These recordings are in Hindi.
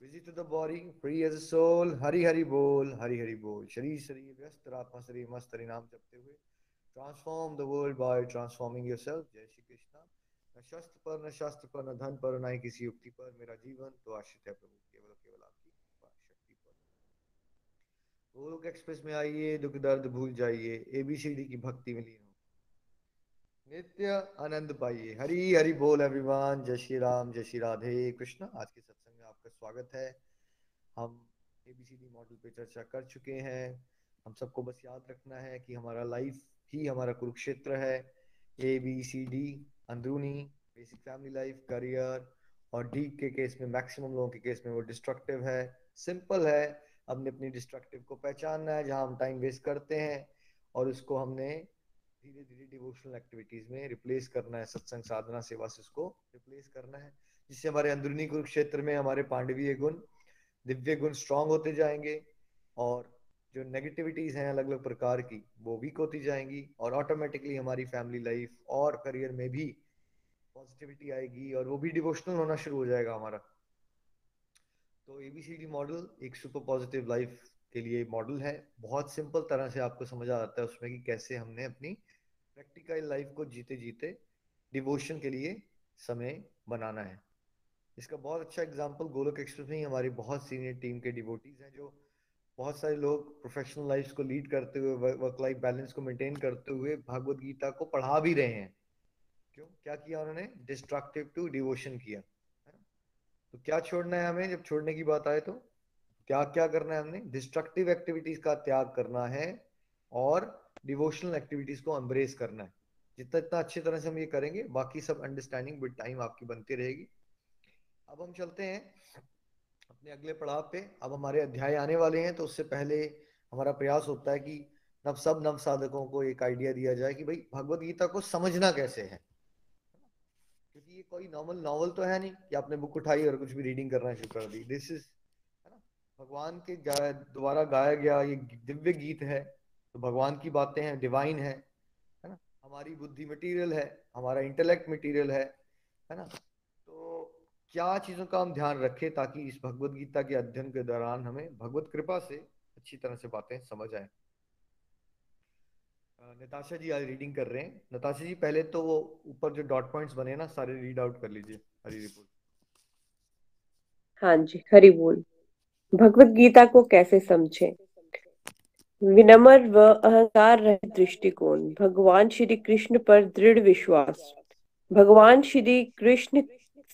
a soul, Hari Hari Bol, Hari Hari Bol. Shari Shari Vyast Ratma Shari Mast Harinam जपते हुए transform the world by transforming yourself. जय श्री कृष्णा न पर न शास्त्र पर न धन पर न ही किसी युक्ति पर मेरा जीवन तो आश्रित है प्रभु केवल केवल आपकी शक्ति पर गोलोक एक्सप्रेस में आइए दुख दर्द भूल जाइए एबीसीडी की भक्ति में लीन हो। नित्य आनंद पाइए। हरी हरि बोल एवरीवन जय श्री राम जय श्री राधे कृष्ण। आज के सत्संग आपका स्वागत है। हम एबीसीडी मॉडल पे चर्चा कर चुके हैं। हम सबको बस याद रखना है कि हमारा लाइफ ही हमारा कुरुक्षेत्र है। ए बी सी डी अंदरूनी बेसिक फैमिली लाइफ करियर और डी के केस में मैक्सिमम लोगों के केस में वो डिस्ट्रक्टिव है। सिंपल है। हमने अपनी डिस्ट्रक्टिव को पहचानना है, जहाँ हम टाइम वेस्ट करते हैं और उसको हमने धीरे धीरे डिवोशनल एक्टिविटीज़ में रिप्लेस करना है। सत्संग, साधना, सेवा से उसको रिप्लेस करना है। जिससे हमारे अंदरूनी कुरुक्षेत्र में हमारे पांडवीय गुण, दिव्य गुण स्ट्रांग होते जाएँगे और जो नेगेटिविटीज हैं अलग अलग प्रकार की, वो वीक होती जाएँगी और ऑटोमेटिकली हमारी फैमिली लाइफ और करियर में भी पॉजिटिविटी आएगी और वो भी डिवोशनल होना शुरू हो जाएगा हमारा। तो एबीसीडी मॉडल एक सुपर पॉजिटिव लाइफ के लिए मॉडल है। बहुत सिंपल तरह से आपको समझ आ जाता है उसमें कि कैसे हमने अपनी प्रैक्टिकल लाइफ को जीते जीते डिवोशन के लिए समय बनाना है। इसका बहुत अच्छा एग्ज़ाम्पल गोलक एक्सप्रेस में ही हमारी बहुत सीनियर टीम के डिवोटीज हैं, जो बहुत सारे लोग प्रोफेशनल लाइफ को लीड करते हुए वर्क लाइफ बैलेंस को मेंटेन करते हुए भागवत गीता को पढ़ा भी रहे हैं। क्यों? क्या किया उन्होंने? डिस्ट्रक्टिव टू डिवोशन किया तो क्या छोड़ना है हमें? जब छोड़ने की बात आए तो क्या क्या करना है हमने? डिस्ट्रक्टिव एक्टिविटीज़ का त्याग करना है और डिवोशनल एक्टिविटीज़ को एम्ब्रेस करना है। जितना, इतना अच्छी तरह से हम ये करेंगे, बाकी सब अंडरस्टैंडिंग विद टाइम आपकी बनती रहेगी। अब हम चलते हैं अपने अगले पड़ाव पे। अब हमारे अध्याय आने वाले हैं तो उससे पहले हमारा प्रयास होता है कि नव सब नव साधकों को एक आइडिया दिया जाए कि भाई भगवत गीता को समझना कैसे है। क्योंकि ये कोई नॉर्मल नॉवल तो है नहीं कि आपने बुक उठाई और कुछ भी रीडिंग करना शुरू कर दी। दिस इज़ है ना, भगवान के द्वारा गाया गया ये दिव्य गीत है तो भगवान की बातें हैं डिवाइन है है ना। हमारी बुद्धि मटेरियल है, हमारा इंटेलेक्ट मटेरियल है है ना। क्या चीज़ों का हम ध्यान रखें ताकि इस भगवत गीता के अध्ययन के दौरान हमें भगवत कृपा से अच्छी तरह से बातें समझ आए? नताशा जी आज रीडिंग कर रहे हैं। नताशा जी, पहले तो वो ऊपर जो डॉट पॉइंट्स बने ना, सारे रीड आउट कर लीजिए। हरी बोल। हाँ जी, हरी बोल। भगवत गीता को कैसे समझे? विनम्र व अहंकार रहित दृष्टिकोण। भगवान श्री कृष्ण पर दृढ़ विश्वास। भगवान श्री कृष्ण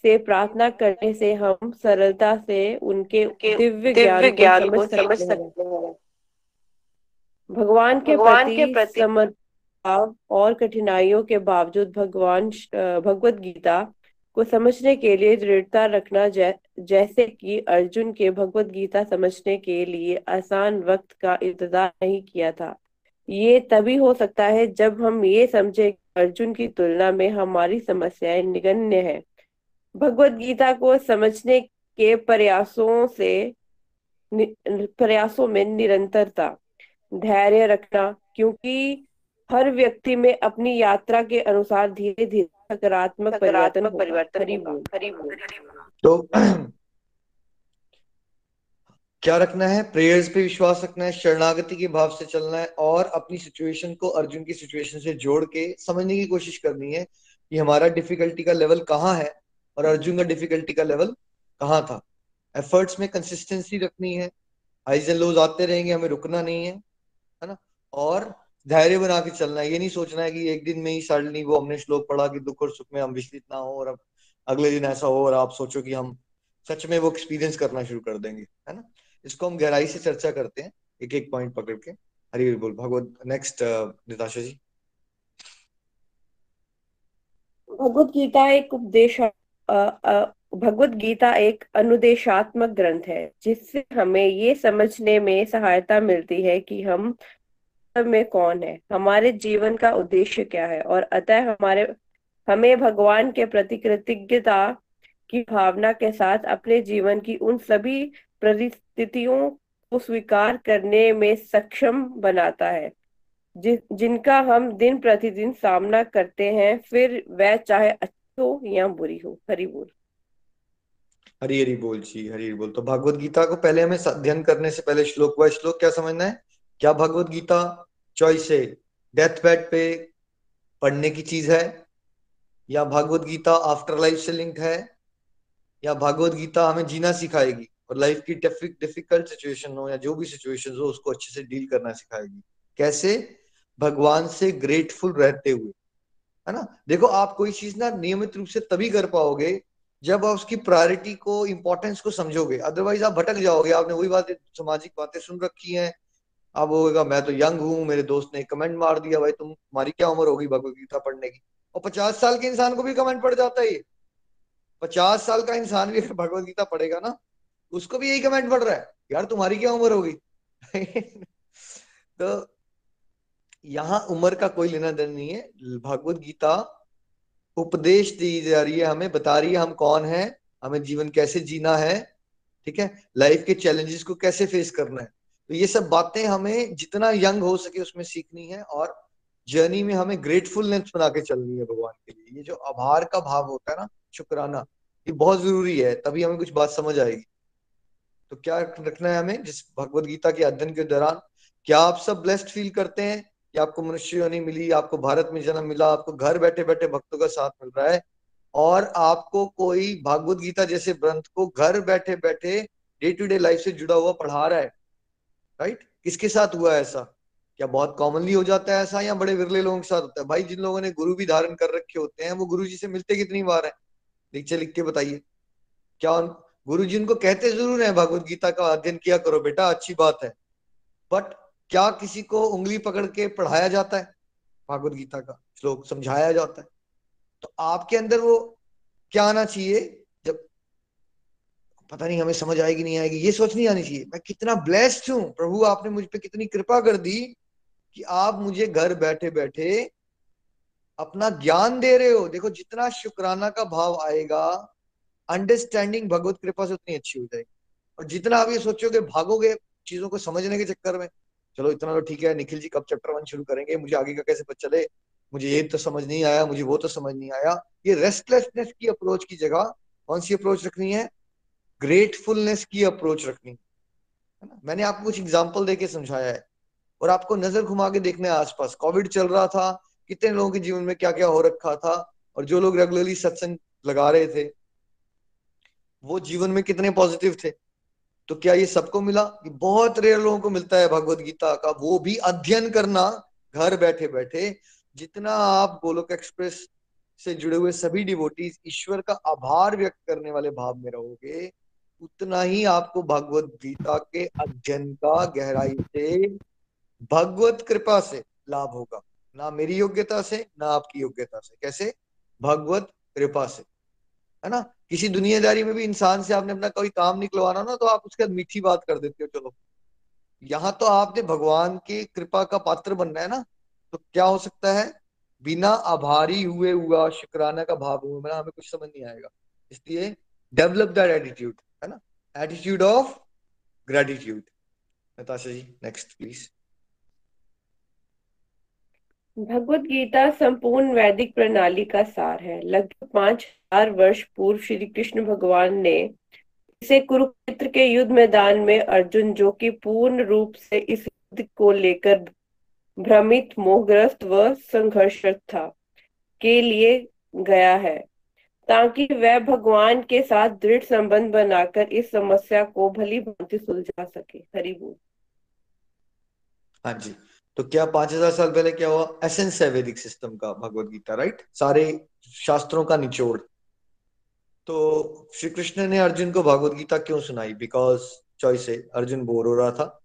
से प्रार्थना करने से हम सरलता से उनके दिव्य ज्ञान, को समझ सकते हैं। भगवान के भगवान के प्रति समर्पण और कठिनाइयों के बावजूद भगवान भगवत गीता को समझने के लिए दृढ़ता रखना जै, जैसे कि अर्जुन के भगवत गीता समझने के लिए आसान वक्त का इंतज़ार नहीं किया था। ये तभी हो सकता है जब हम ये समझे अर्जुन की तुलना में हमारी समस्याएँ निगन्य है। भगवत गीता को समझने के प्रयासों से प्रयासों में निरंतरता धैर्य रखना क्योंकि हर व्यक्ति में अपनी यात्रा के अनुसार धीरे धीरे सकारात्मक परिवर्तन परिवर्तन तो क्या रखना है? प्रेयर्स पे विश्वास रखना है शरणागति के भाव से चलना है और अपनी सिचुएशन को अर्जुन की सिचुएशन से जोड़ के समझने की कोशिश करनी है कि हमारा डिफिकल्टी का लेवल कहाँ है। और अर्जुन का डिफिकल्टी का लेवल कहाँ था? एफर्ट्स में कंसिस्टेंसी रखनी है। हाइज एंड लोज आते रहेंगे, हमें रुकना नहीं है है ना? और धैर्य बना के चलना है। ये नहीं सोचना है कि एक दिन में ही सडनली वो हमने श्लोक पढ़ा कि दुख और सुख में हम विचलित ना हो और अब अगले दिन ऐसा हो और आप सोचो कि हम सच में वो एक्सपीरियंस करना शुरू कर देंगे, है ना? इसको हम गहराई से चर्चा करते हैं एक एक पॉइंट पकड़ के। हरी बोल। भगवत नेक्स्ट निताशा जी। भगवत गीता एक उपदेश भगवत गीता एक अनुदेशात्मक ग्रंथ है जिससे हमें ये समझने में सहायता मिलती है कि हम में कौन है हमारे जीवन का उद्देश्य क्या है और अतः हमारे हमें भगवान के प्रति कृतज्ञता की भावना के साथ अपने जीवन की उन सभी परिस्थितियों को स्वीकार करने में सक्षम बनाता है। जि, जिनका हम दिन प्रतिदिन सामना करते हैं फिर वह चाहे अच्छी हो या बुरी हो, हरी बोल। हरी हरी बोल जी, हरी हरी बोल। तो भगवत गीता को पहले हमें अध्ययन करने से पहले श्लोक व श्लोक क्या समझना है? क्या भगवत गीता चॉइस है? डेथ बेड पे पढ़ने की चीज़ है? या भगवत गीता आफ्टर लाइफ से लिंक है? या भगवत गीता हमें जीना सिखाएगी और लाइफ की डिफ़िकल्ट सिचुएशन हो या जो भी सिचुएशन हो, उसको अच्छे से डील करना सिखाएगी। कैसे? भगवान से ग्रेटफुल रहते हुए। है ना? देखो, आप कोई चीज़ ना नियमित रूप से तभी कर पाओगे जब आप उसकी प्रायोरिटी को इंपॉर्टेंस को समझोगे। अदरवाइज़ आप भटक जाओगे। आपने वही बातें, सामाजिक बातें सुन रखी हैं। अब होगा मैं तो यंग हूँ, मेरे दोस्त ने कमेंट मार दिया भाई, तुम, तुम्हारी क्या उम्र होगी भगवत गीता पढ़ने की? और पचास साल के इंसान को भी कमेंट पड़ जाता है पचास साल का इंसान भी अगर भगवत गीता पढ़ेगा ना, उसको भी यही कमेंट पड़ रहा है, यार तुम्हारी क्या उम्र होगी? तो यहाँ उम्र का कोई लेना देना नहीं है। भगवत गीता उपदेश दी जा रही है हमें, बता रही है हम कौन है, हमें जीवन कैसे जीना है, ठीक है? लाइफ के चैलेंजेस को कैसे फेस करना है? तो ये सब बातें हमें जितना यंग हो सके उसमें सीखनी है और जर्नी में हमें ग्रेटफुलनेस बना के चलनी है भगवान के लिए। ये जो आभार का भाव होता है ना, शुक्राना, ये बहुत ज़रूरी है, तभी हमें कुछ बात समझ आएगी। तो क्या रखना है हमें, जिस भगवत गीता के अध्ययन के दौरान, क्या आप सब ब्लेस्ड फील करते हैं? कि आपको मनुष्य योनि मिली, आपको भारत में जन्म मिला, आपको घर बैठे बैठे भक्तों का साथ मिल रहा है और आपको कोई भागवत गीता जैसे ग्रंथ को घर बैठे बैठे डे टू डे लाइफ से जुड़ा हुआ पढ़ा रहा है राइट किसके साथ हुआ ऐसा? क्या बहुत कॉमनली हो जाता है ऐसा या बड़े विरले लोगों के साथ होता है? भाई, जिन लोगों ने गुरु भी धारण कर रखे होते हैं, वो गुरु जी से मिलते कितनी बार है? नीचे लिख के बताइए। क्या गुरु जी उनको कहते ज़रूर है, भगवत गीता का अध्ययन किया करो बेटा, अच्छी बात है। बट क्या किसी को उंगली पकड़ के पढ़ाया जाता है? भागवत गीता का श्लोक समझाया जाता है। तो आपके अंदर वो क्या आना चाहिए? जब पता नहीं, हमें समझ आएगी, नहीं आएगी, ये सोच नहीं आनी चाहिए। मैं कितना ब्लेस्ड हूँ। प्रभु, आपने मुझ पर कितनी कृपा कर दी कि आप मुझे घर बैठे बैठे अपना ज्ञान दे रहे हो। देखो, जितना शुक्राना का भाव आएगा अंडरस्टैंडिंग भगवत कृपा से उतनी अच्छी हो जाएगी। और जितना आप ये सोचोगे, भागोगे चीज़ों को समझने के चक्कर में चलो इतना तो ठीक है, निखिल जी, कब चैप्टर वन शुरू करेंगे? मुझे आगे का कैसे पता चले? मुझे ये तो समझ नहीं आया, मुझे वो तो समझ नहीं आया। ये रेस्टलेसनेस की अप्रोच की जगह कौन सी अप्रोच रखनी है? ग्रेटफुलनेस की अप्रोच रखनी। है ना? मैंने आपको कुछ एग्ज़ाम्पल देके समझाया है। और आपको नज़र घुमा के देखना है आसपास। कोविड चल रहा था, कितने लोगों के जीवन में क्या क्या हो रखा था, और जो लोग रेगुलरली सत्संग लगा रहे थे, वो जीवन में कितने पॉजिटिव थे? तो क्या ये सबको मिला? कि बहुत रेयर लोगों को मिलता है भगवत गीता का। वो भी अध्ययन करना, घर बैठे बैठे जितना आप गोलोक एक्सप्रेस से जुड़े हुए सभी डिवोटीज ईश्वर का आभार व्यक्त करने वाले भाव में रहोगे, उतना ही आपको भगवत गीता के अध्ययन का गहराई से, भगवत कृपा से लाभ होगा। ना मेरी योग्यता से, ना आपकी योग्यता से। कैसे? भगवत कृपा से। है ना? किसी दुनियादारी में भी इंसान से आपने अपना कोई काम निकलवाना ना तो आप उसके बाद मीठी बात कर देते हो, चलो। यहाँ तो आपने भगवान की कृपा का पात्र बनना है ना? तो क्या हो सकता है? बिना आभारी हुए हुआ शुक्राना का भाव हुआ मेरा हमें कुछ समझ नहीं आएगा। इसलिए डेवलप दैट एटीट्यूड है ना? Attitude of gratitude Natasha ji next please Bhagavad Gita संपूर्ण वैदिक प्रणाली का सार है। लगभग पाँच हज़ार वर्ष पूर्व श्री कृष्ण भगवान ने इसे कुरुक्षेत्र के युद्ध मैदान में अर्जुन, जो कि पूर्ण रूप से इस युद्ध को लेकर भ्रमित, मोहग्रस्त व संघर्षरत था, के लिए गया है, ताकि वह भगवान के साथ दृढ़ संबंध बनाकर इस समस्या को भली भांति सुलझा सके। हरि बोल। हाँ जी तो क्या पाँच हज़ार साल पहले क्या हुआ? एसेंस है वैदिक सिस्टम का भगवत गीता, राइट? सारे शास्त्रों का निचोड़ तो श्री कृष्ण ने अर्जुन को भगवत गीता क्यों सुनाई? बिकॉज़ चॉइस है। अर्जुन बोर हो रहा था।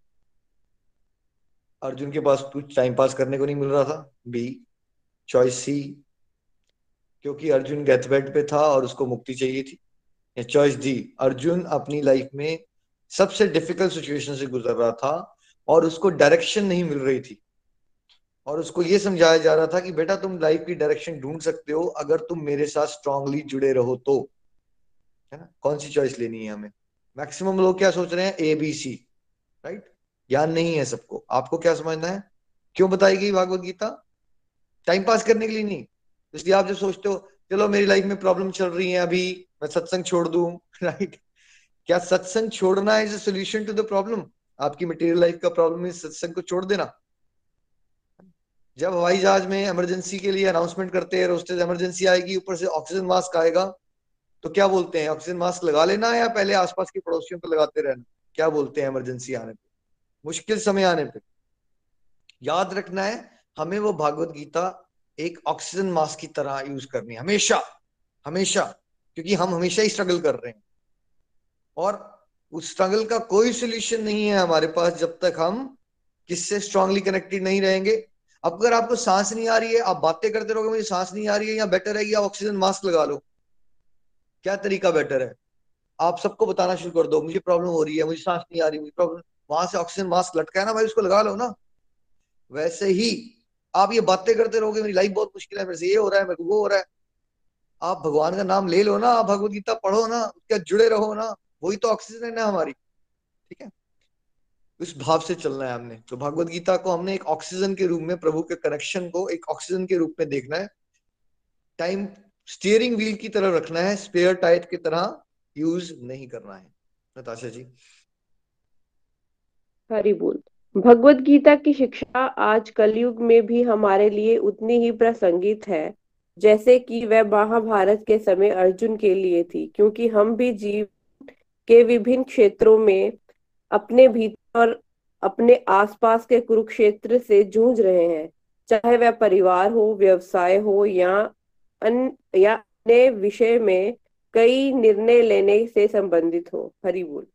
अर्जुन के पास कुछ टाइम पास करने को नहीं मिल रहा था। बी चॉइस सी क्योंकि अर्जुन डेथ बेड पे था और उसको मुक्ति चाहिए थी। चॉइस डी अर्जुन अपनी लाइफ में सबसे डिफ़िकल्ट सिचुएशन से गुजर रहा था और उसको डायरेक्शन नहीं मिल रही थी। और उसको ये समझाया जा रहा था कि बेटा तुम लाइफ की डायरेक्शन ढूंढ सकते हो अगर तुम मेरे साथ स्ट्रांगली जुड़े रहो तो। है ना? कौन सी चॉइस लेनी है हमें? मैक्सिमम लोग क्या सोच रहे हैं? ए बी सी राइट ज्ञान नहीं है सबको। आपको क्या समझना है? क्यों बताई गई भागवत गीता? टाइम पास करने के लिए नहीं। इसलिए आप जब सोचते हो, चलो मेरी लाइफ में प्रॉब्लम चल रही है अभी, मैं सत्संग छोड़ दू राइट क्या सत्संग छोड़ना is solution to the problem आपकी मटेरियल लाइफ का प्रॉब्लम है सत्संग को छोड़ देना। जब हवाई जहाज़ में इमरजेंसी के लिए अनाउंसमेंट करते हैं, रोस्टेज इमरजेंसी आएगी, ऊपर से ऑक्सीजन मास्क आएगा तो क्या बोलते हैं? ऑक्सीजन मास्क लगा लेना या पहले आसपास के पड़ोसियों को लगाते रहना? क्या बोलते हैं इमरजेंसी आने पे? मुश्किल समय आने पे। याद रखना है, हमें वो भागवत गीता एक ऑक्सीजन मास्क की तरह यूज़ करनी है। हमेशा हमेशा, क्योंकि हम हमेशा ही स्ट्रगल कर रहे हैं। और उस स्ट्रगल का कोई सोल्यूशन नहीं है हमारे पास जब तक हम किससे स्ट्रांगली कनेक्टेड नहीं रहेंगे। अब अगर आपको सांस नहीं आ रही है, आप बातें करते रहोगे, मुझे सांस नहीं आ रही है या बेटर है कि आप ऑक्सीजन मास्क लगा लो। क्या तरीका बेटर है? आप सबको बताना शुरू कर दो। मुझे प्रॉब्लम हो रही है, मुझे सांस नहीं आ रही, मुझे प्रॉब्लम वहाँ से ऑक्सीजन मास्क लटका है ना भाई, उसको लगा लो ना। वैसे ही आप ये बातें करते रहोगे, मेरी लाइफ बहुत मुश्किल है, मेरे से ये हो रहा है, मेरे को वो हो रहा है। आप भगवान का नाम ले लो ना, आप भगवत गीता पढ़ो ना, उसके जुड़े रहो ना, वही तो ऑक्सीजन है ना हमारी। ठीक है? इस भाव से चलना है हमने। तो भगवत गीता को हमने एक ऑक्सीजन के रूप में, प्रभु के कनेक्शन को एक ऑक्सीजन के रूप में देखना है। टाइम स्टीयरिंग व्हील की तरह रखना है, स्पेयर टायर की तरह यूज़ नहीं करना है। नताशा जी। हरी बोल। भगवत गीता की शिक्षा आज कलयुग में भी हमारे लिए उतनी ही प्रासंगिक है, जैसे कि वह महाभारत के समय अर्जुन के लिए थी, क्योंकि हम भी जीव के विभिन्न क्षेत्रों में अपने भीतर और अपने आसपास के कुरुक्षेत्र से जूझ रहे हैं, चाहे वह परिवार हो, व्यवसाय हो या अन या अन्य विषय में कई निर्णय लेने से संबंधित हो। हरि बोल।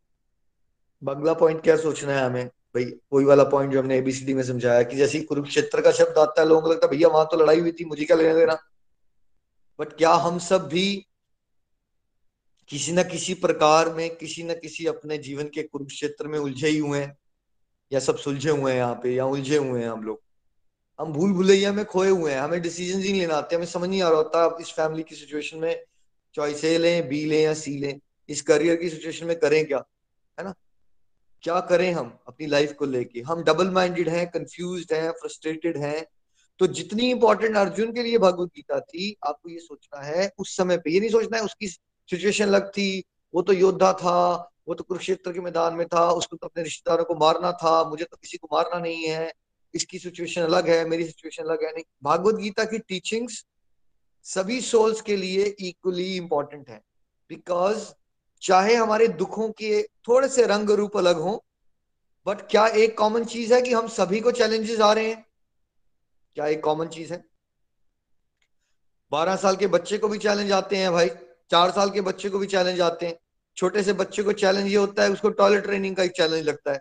बंगला पॉइंट क्या सोचना है हमें? भाई, वही वाला पॉइंट जो हमने एबीसीडी में समझाया कि जैसे कुरुक्षेत्र का शब्द आता है, लोगों को लगता है, भैया, वहाँ तो लड़ाई हुई थी, मुझे क्या लेना देना? बट क्या हम सब भी किसी न किसी प्रकार में, किसी न किसी अपने जीवन के कुरुक्षेत्र में उलझे ही हुए हैं? या सब सुलझे हुए हैं यहाँ पे, या उलझे हुए हैं हम लोग? हम भूल भुलैया में खोए हुए हैं। हमें डिसीज़न ही लेना आते, हमें समझ नहीं आ रहा होता इस फैमिली की सिचुएशन में चॉइस ए लें बी लें या सी लें। इस करियर की सिचुएशन में करें क्या? है ना? क्या करें हम अपनी लाइफ को लेके? हम डबल माइंडेड हैं कंफ्यूज हैं फ्रस्ट्रेटेड हैं। तो जितनी इंपॉर्टेंट अर्जुन के लिए भगवत गीता थी, आपको ये सोचना है, उस समय पे। ये नहीं सोचना है उसकी सिचुएशन अलग थी। वो तो योद्धा था, वो तो कुरुक्षेत्र के मैदान में था, उसको तो अपने रिश्तेदारों को मारना था, मुझे तो किसी को मारना नहीं है। इसकी सिचुएशन अलग है, मेरी सिचुएशन अलग है, नहीं। भागवत गीता की टीचिंग्स सभी सोल्स के लिए इक्वली इंपॉर्टेंट है। बिकॉज़ चाहे हमारे दुखों के थोड़े से रंग रूप अलग हो बट क्या एक कॉमन चीज़ है कि हम सभी को चैलेंजेस आ रहे हैं? क्या एक कॉमन चीज़ है? बारह साल के बच्चे को भी चैलेंज आते हैं भाई। चार साल के बच्चे को भी चैलेंज आते हैं। छोटे से बच्चे को चैलेंज ये होता है, उसको टॉयलेट ट्रेनिंग का एक चैलेंज लगता है।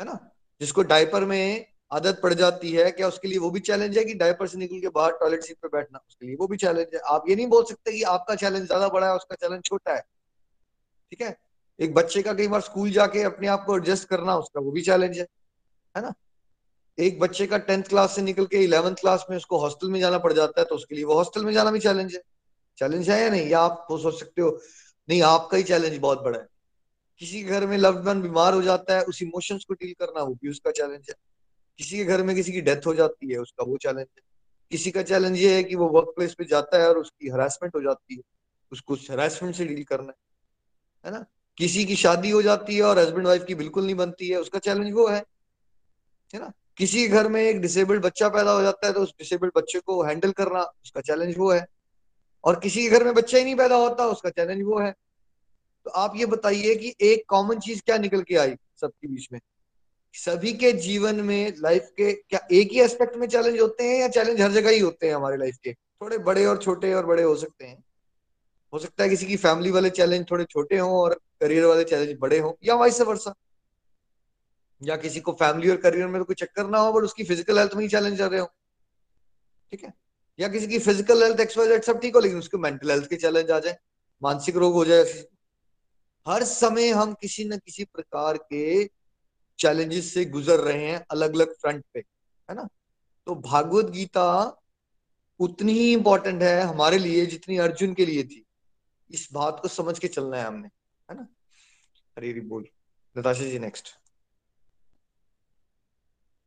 है ना? जिसको डायपर में आदत पड़ जाती है क्या उसके लिए वो भी चैलेंज है कि डायपर से निकल के बाहर टॉयलेट सीट पे बैठना उसके लिए? वो भी चैलेंज है। आप ये नहीं बोल सकते कि आपका चैलेंज ज़्यादा बड़ा है, उसका चैलेंज छोटा है। ठीक है? एक बच्चे का कई बार स्कूल जाके अपने आप को एडजस्ट करना उसका वो भी चैलेंज है। है ना? एक बच्चे का टेंथ क्लास से निकल के इलेवंथ क्लास में उसको हॉस्टल में जाना पड़ जाता है तो उसके लिए वो हॉस्टल में जाना भी चैलेंज है। चैलेंज है या नहीं? या आप वो सोच सकते हो, नहीं, आपका ही चैलेंज बहुत बड़ा है। किसी घर में लव्ड वन बीमार हो जाता है, उस इमोशंस को डील करना वो भी उसका चैलेंज है। किसी के घर में किसी की डेथ हो जाती है, उसका वो चैलेंज है। किसी का चैलेंज ये है कि वो वर्क प्लेस पे जाता है और उसकी हरासमेंट हो जाती है, उसको हरासमेंट से डील करना है है ना? किसी की शादी हो जाती है और हस्बैंड वाइफ की बिल्कुल नहीं बनती है, उसका चैलेंज वो है है ना? किसी घर में एक डिसेबल्ड बच्चा पैदा हो जाता है तो उस डिसेबल्ड बच्चे को हैंडल करना, उसका चैलेंज वो है। और किसी के घर में बच्चा ही नहीं पैदा होता, उसका चैलेंज वो है। तो आप ये बताइए कि एक कॉमन चीज़ क्या निकल के आई सबके बीच में? सभी के जीवन में लाइफ के क्या एक ही एस्पेक्ट में चैलेंज होते हैं या चैलेंज हर जगह ही होते हैं हमारे लाइफ के? थोड़े बड़े और छोटे और बड़े हो सकते हैं। हो सकता है किसी की फैमिली वाले चैलेंज थोड़े छोटे हों और करियर वाले चैलेंज बड़े हों या वाइस वर्षा या किसी को फैमिली और करियर में तो कोई चक्कर ना हो बट उसकी फ़िज़िकल हेल्थ में ही चैलेंज आ रहे हो। ठीक है? या किसी की फ़िज़िकल हेल्थ एक्सवाइजेड सब ठीक हो, लेकिन उसके मेंटल हेल्थ के चैलेंज आ जाए, मानसिक रोग हो जाए। हर समय हम किसी न किसी प्रकार के चैलेंजेस से गुजर रहे हैं अलग अलग फ्रंट पे, है ना? तो भागवत गीता उतनी ही इंपॉर्टेंट है हमारे लिए जितनी अर्जुन के लिए थी। इस बात को समझ के चलना है हमने, है ना? हरी बोल। नताशा जी नेक्स्ट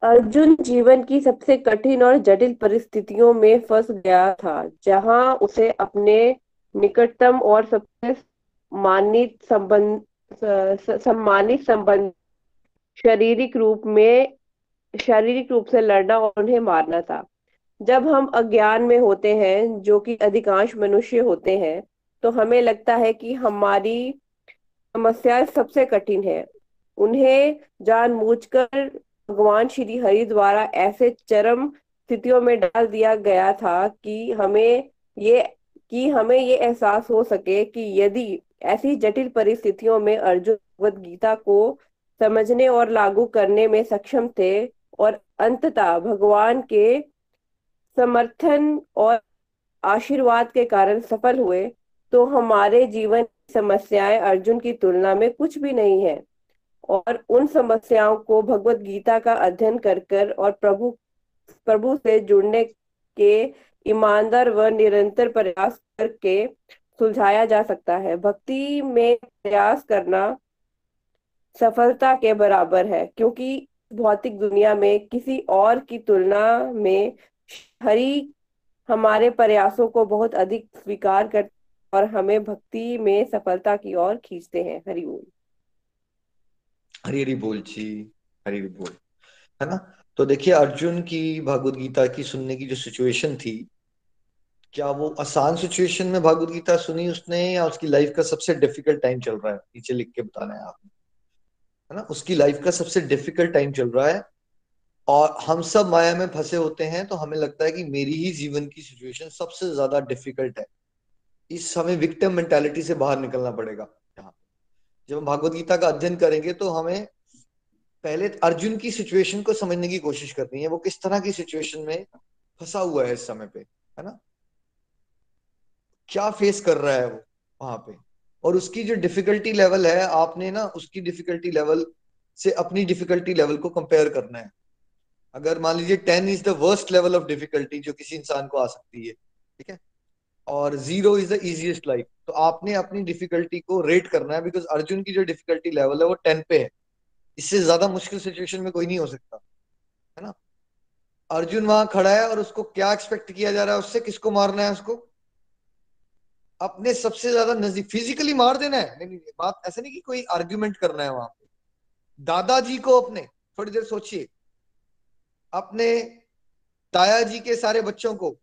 अर्जुन जीवन की सबसे कठिन और जटिल परिस्थितियों में फंस गया था, जहाँ उसे अपने निकटतम और सबसे मानित संबंध सम्मानित संबंध शारीरिक रूप में, शारीरिक रूप से लड़ना और उन्हें मारना था। जब हम अज्ञान में होते हैं, जो कि अधिकांश मनुष्य होते हैं तो हमें लगता है कि हमारी समस्या सबसे कठिन है। उन्हें जानबूझकर भगवान श्री हरि द्वारा ऐसे चरम स्थितियों में डाल दिया गया था कि हमें ये, कि हमें ये एहसास हो सके कि यदि ऐसी जटिल परिस्थितियों में अर्जुन गीता को समझने और लागू करने में सक्षम थे और अंततः भगवान के समर्थन और आशीर्वाद के कारण सफल हुए तो हमारे जीवन समस्याएँ अर्जुन की तुलना में कुछ भी नहीं है। और उन समस्याओं को भगवत गीता का अध्ययन कर कर और प्रभु प्रभु से जुड़ने के ईमानदार व निरंतर प्रयास करके सुलझाया जा सकता है। भक्ति में प्रयास करना सफलता के बराबर है, क्योंकि भौतिक दुनिया में किसी और की तुलना में हरि हमारे प्रयासों को बहुत अधिक स्वीकार कर और हमें भक्ति में सफलता की ओर खींचते हैं। हरि बोल। हरी हरी बोल जी, हरी हरी बोल। है ना? तो देखिए, अर्जुन की भगवत गीता की सुनने की जो सिचुएशन थी, क्या वो आसान सिचुएशन में भगवत गीता सुनी उसने या उसकी लाइफ का सबसे डिफ़िकल्ट टाइम चल रहा है? नीचे लिख के बताना है आपने। है ना? उसकी लाइफ का सबसे डिफ़िकल्ट टाइम चल रहा है। और हम सब माया में फंसे होते हैं तो हमें लगता है कि मेरी ही जीवन की सिचुएशन सबसे ज़्यादा डिफ़िकल्ट है। इस हमें विक्टिम मेंटालिटी से बाहर निकलना पड़ेगा यहाँ जब हम भागवत गीता का अध्ययन करेंगे तो हमें पहले अर्जुन की सिचुएशन को समझने की कोशिश करनी है। वो किस तरह की सिचुएशन में फंसा हुआ है इस समय पे, है ना? क्या फेस कर रहा है वो वहाँ पे? और उसकी जो डिफिकल्टी लेवल है, आपने ना उसकी डिफिकल्टी लेवल से अपनी डिफिकल्टी लेवल को कंपेयर करना है। अगर मान लीजिए ten is the worst level of difficulty जो किसी इंसान को आ सकती है, ठीक है? और zero is the easiest life तो आपने अपनी डिफिकल्टी को रेट करना है बिकॉज़ अर्जुन की जो डिफिकल्टी लेवल है वो टेन पे है। इससे ज़्यादा मुश्किल सिचुएशन में कोई नहीं हो सकता, है ना? अर्जुन वहाँ खड़ा है और उसको क्या एक्सपेक्ट किया जा रहा है, उससे किसको मारना है उसको? अपने सबसे ज़्यादा नज़दीक फिजिकली मार देना है। नहीं, नहीं बात ऐसा नहीं कि कोई आर्ग्यूमेंट करना है वहाँ पे। दादाजी को अपने थोड़ी देर सोचिए। अपने ताया जी के सारे बच्चों को